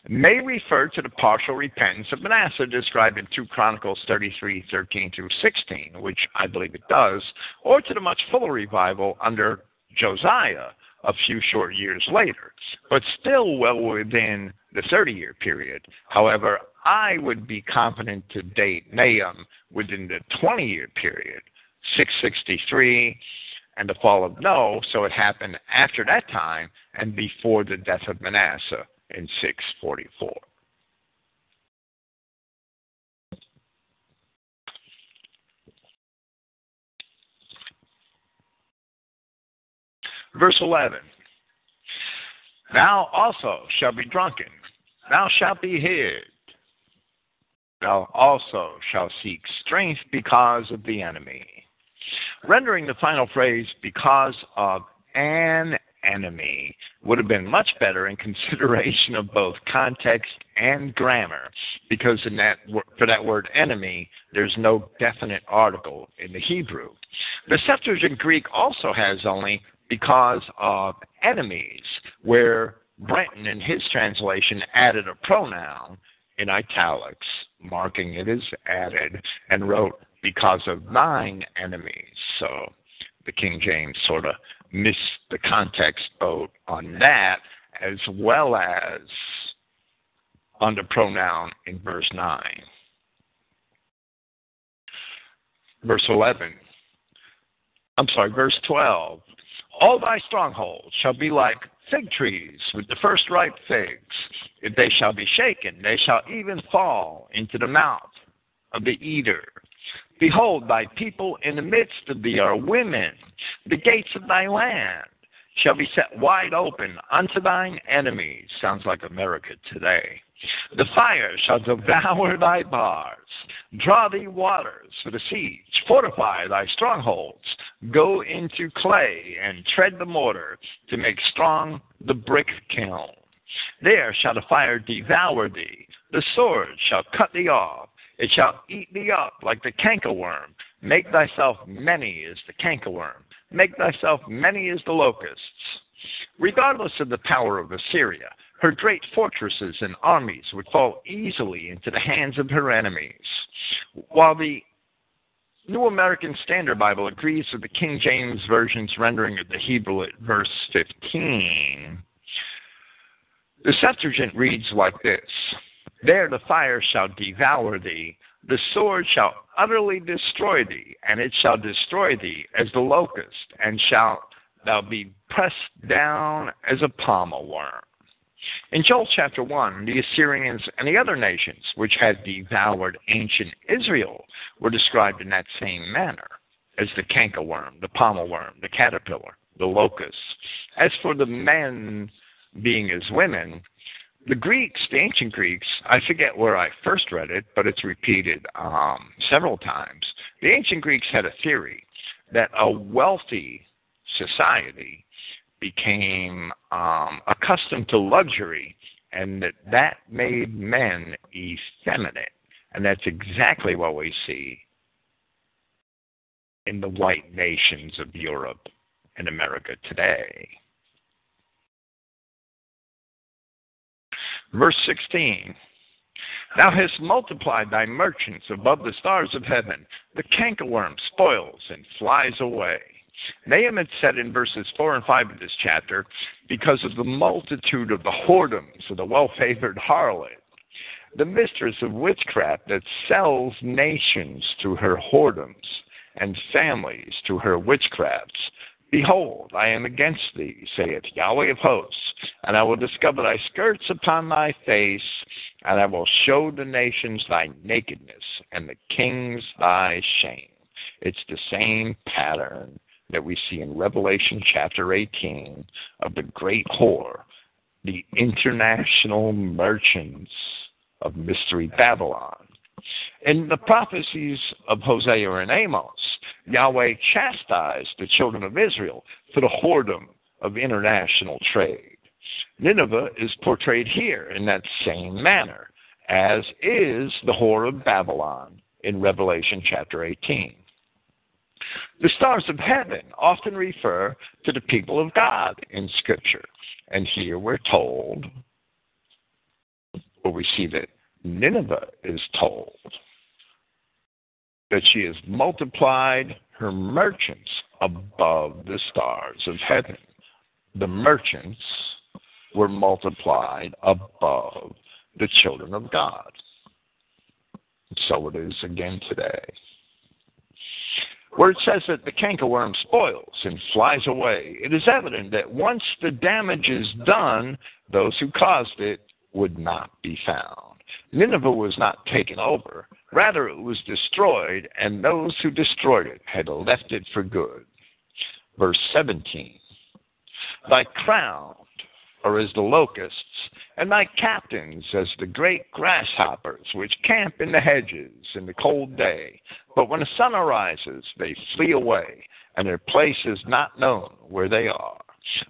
may refer to the partial repentance of Manasseh described in 2 Chronicles 33:13 through 16, which I believe it does, or to the much fuller revival under Josiah a few short years later, but still well within the 30 year period. However, I would be confident to date Nahum within the 20 year period, 663 and the fall of No, so it happened after that time and before the death of Manasseh in 644. Verse 11 Thou also shalt be drunken, thou shalt be hid, thou also shalt seek strength because of the enemy rendering the final phrase because of an enemy would have been much better in consideration of both context and grammar, because in that for that word enemy, there's no definite article in the Hebrew. The Septuagint Greek also has only because of enemies, where Brenton in his translation added a pronoun in italics, marking it as added, and wrote because of thine enemies. So the King James sort of missed the context boat on that, as well as on the pronoun in verse 9. Verse 11. I'm sorry, verse 12. All thy strongholds shall be like fig trees with the first ripe figs. If they shall be shaken, they shall even fall into the mouth of the eater. Behold, thy people in the midst of thee are women. The gates of thy land shall be set wide open unto thine enemies. Sounds like America today. The fire shall devour thy bars. Draw thee waters for the siege. Fortify thy strongholds. Go into clay and tread the mortar to make strong the brick kiln. There shall the fire devour thee. The sword shall cut thee off. It shall eat thee up like the cankerworm. Make thyself many as the cankerworm. Make thyself many as the locusts. Regardless of the power of Assyria, her great fortresses and armies would fall easily into the hands of her enemies. While the New American Standard Bible agrees with the King James Version's rendering of the Hebrew at verse 15, the Septuagint reads like this there the fire shall devour thee, the sword shall utterly destroy thee, and it shall destroy thee as the locust, and shalt thou be pressed down as a palmerworm. In Joel chapter 1, the Assyrians and the other nations which had devoured ancient Israel were described in that same manner as the cankerworm, the palmerworm, the caterpillar, the locust. As for the men being as women, the Greeks, the ancient Greeks, I forget where I first read it, but it's repeated um, several times. The ancient Greeks had a theory that a wealthy society became um, accustomed to luxury and that that made men effeminate. And that's exactly what we see in the white nations of Europe and America today. Verse 16 Thou hast multiplied thy merchants above the stars of heaven. The cankerworm spoils and flies away. Nahum had said in verses 4 and 5 of this chapter, because of the multitude of the whoredoms of the well favored harlot, the mistress of witchcraft that sells nations to her whoredoms and families to her witchcrafts, Behold, I am against thee, saith Yahweh of hosts, and I will discover thy skirts upon thy face, and I will show the nations thy nakedness, and the kings thy shame. It's the same pattern that we see in Revelation chapter 18 of the great whore, the international merchants of Mystery Babylon. In the prophecies of Hosea and Amos, Yahweh chastised the children of Israel for the whoredom of international trade. Nineveh is portrayed here in that same manner, as is the whore of Babylon in Revelation chapter 18. The stars of heaven often refer to the people of God in Scripture. And here we're told, or we see that Nineveh is told that she has multiplied her merchants above the stars of heaven. The merchants were multiplied above the children of God. So it is again today. Where it says that the cankerworm spoils and flies away, it is evident that once the damage is done, those who caused it would not be found. Nineveh was not taken over. Rather, it was destroyed, and those who destroyed it had left it for good. Verse 17 Thy crown are as the locusts, and thy captains as the great grasshoppers which camp in the hedges in the cold day. But when the sun arises, they flee away, and their place is not known where they are.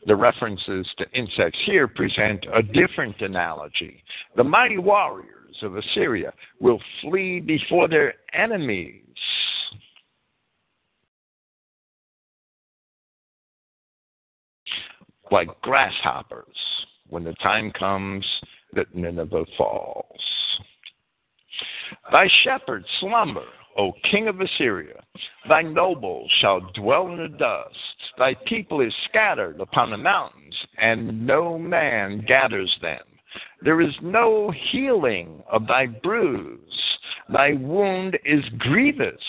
The references to insects here present a different analogy. The mighty warriors of Assyria will flee before their enemies. Like grasshoppers when the time comes that Nineveh falls. Thy shepherds slumber, O king of Assyria. Thy nobles shall dwell in the dust. Thy people is scattered upon the mountains, and no man gathers them. There is no healing of thy bruise. Thy wound is grievous.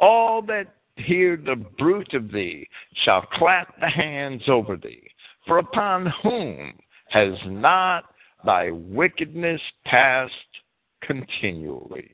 All that hear the bruit of thee shall clap the hands over thee. For upon whom has not thy wickedness passed continually?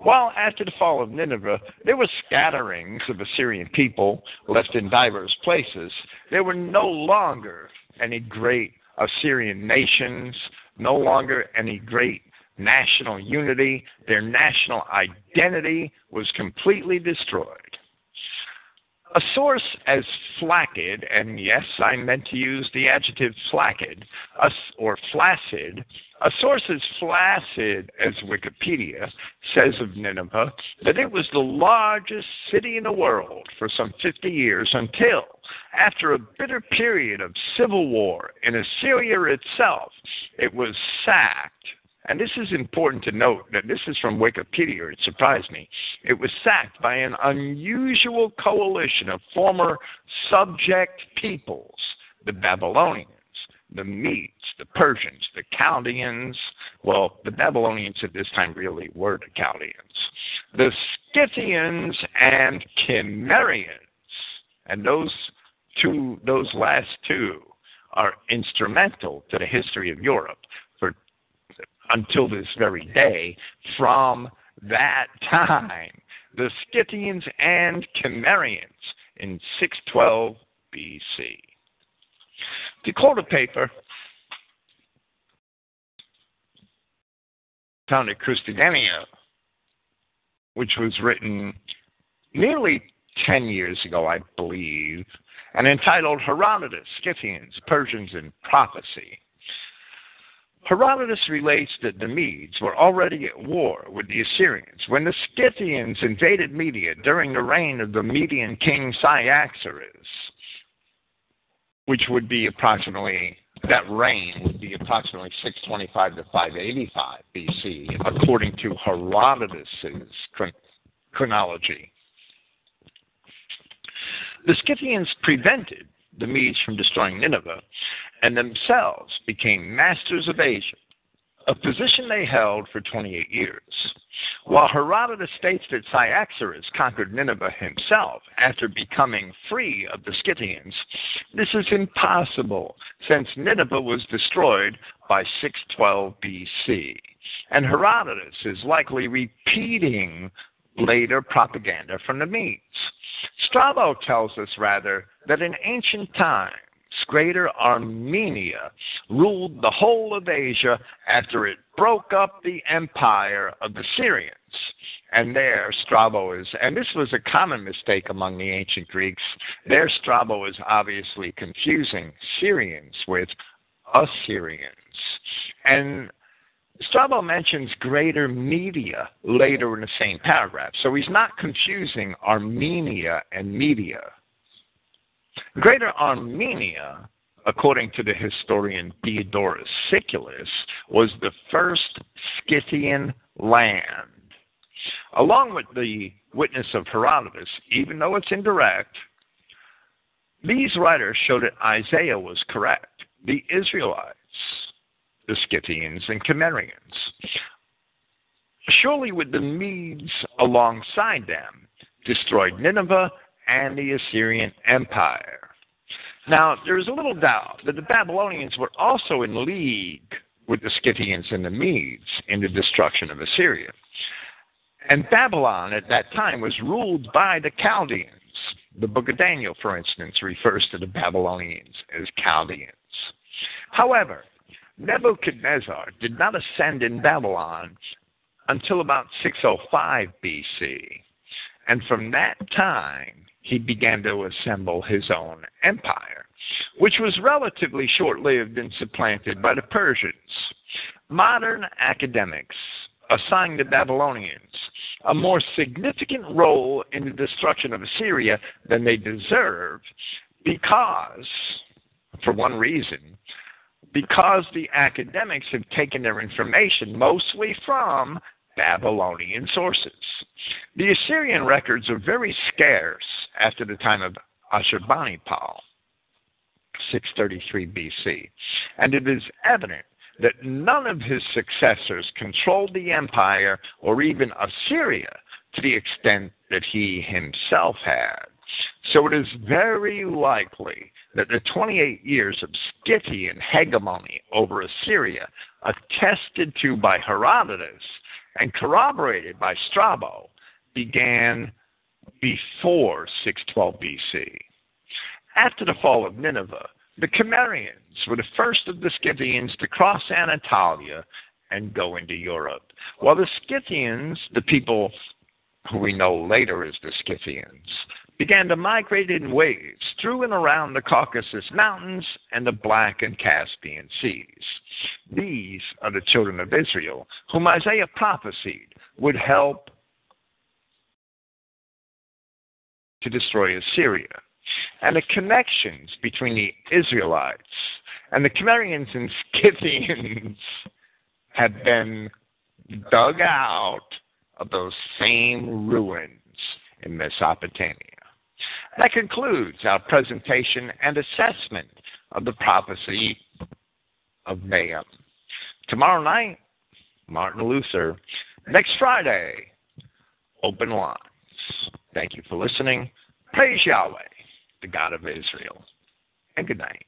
While after the fall of Nineveh, there were scatterings of Assyrian people left in divers places. There were no longer any great Assyrian nations, no longer any great national unity. Their national identity was completely destroyed. A source as flaccid, and yes, I meant to use the adjective flaccid, or flaccid, a source as flaccid as Wikipedia says of Nineveh that it was the largest city in the world for some 50 years until, after a bitter period of civil war in Assyria itself, it was sacked and this is important to note that this is from Wikipedia. It surprised me. It was sacked by an unusual coalition of former subject peoples the Babylonians, the Medes, the Persians, the Chaldeans. Well, the Babylonians at this time really were the Chaldeans. The Scythians and Cimmerians. And those two, those last two, are instrumental to the history of Europe for until this very day from that time. The Scythians and Cimmerians in 612 BC. To quote a paper found at Christogenea, which was written nearly 10 years ago, I believe, and entitled Herodotus, Scythians, Persians, and Prophecy. Herodotus relates that the Medes were already at war with the Assyrians when the Scythians invaded Media during the reign of the Median king Cyaxares, which would be approximately, that reign would be approximately 625 to 585 BC, according to Herodotus's chronology. The Scythians prevented the Medes from destroying Nineveh, and themselves became masters of Asia, a position they held for 28 years. While Herodotus states that Cyaxares conquered Nineveh himself after becoming free of the Scythians, this is impossible since Nineveh was destroyed by 612 BC. And Herodotus is likely repeating later propaganda from the Medes. Strabo tells us rather that in ancient times, Greater Armenia ruled the whole of Asia after it broke up the empire of the Syrians. And there, Strabo is, and this was a common mistake among the ancient Greeks. There, Strabo is obviously confusing Syrians with Assyrians. And Strabo mentions Greater Media later in the same paragraph, so he's not confusing Armenia and Media. Greater Armenia, according to the historian Diodorus Siculus, was the first Scythian land. Along with the witness of Herodotus, even though it's indirect, these writers show that Isaiah was correct. The Israelites the Scythians and Cimmerians. Surely with the Medes alongside them, destroyed Nineveh and the Assyrian Empire. Now, there is a little doubt that the Babylonians were also in league with the Scythians and the Medes in the destruction of Assyria. And Babylon at that time was ruled by the Chaldeans. The book of Daniel, for instance, refers to the Babylonians as Chaldeans. However, Nebuchadnezzar did not ascend in Babylon until about 605 BC, and from that time he began to assemble his own empire, which was relatively short lived and supplanted by the Persians. Modern academics assign the Babylonians a more significant role in the destruction of Assyria than they deserve because, for one reason, because the academics have taken their information mostly from Babylonian sources. The Assyrian records are very scarce after the time of Ashurbanipal, 633 BC, and it is evident that none of his successors controlled the empire or even Assyria to the extent that he himself had. So it is very likely that the 28 years of Scythian hegemony over Assyria, attested to by Herodotus and corroborated by Strabo, began before 612 BC. After the fall of Nineveh, the Cimmerians were the first of the Scythians to cross Anatolia and go into Europe. While the Scythians, the people who we know later as the Scythians, began to migrate in waves through and around the Caucasus Mountains and the Black and Caspian Seas. These are the children of Israel, whom Isaiah prophesied would help to destroy Assyria and the connections between the Israelites and the Cimmerians and Scythians had been dug out of those same ruins in Mesopotamia. That concludes our presentation and assessment of the prophecy of Nahum. Tomorrow night, Martin Luther. Next Friday, open lines. Thank you for listening. Praise Yahweh the God of Israel. And good night.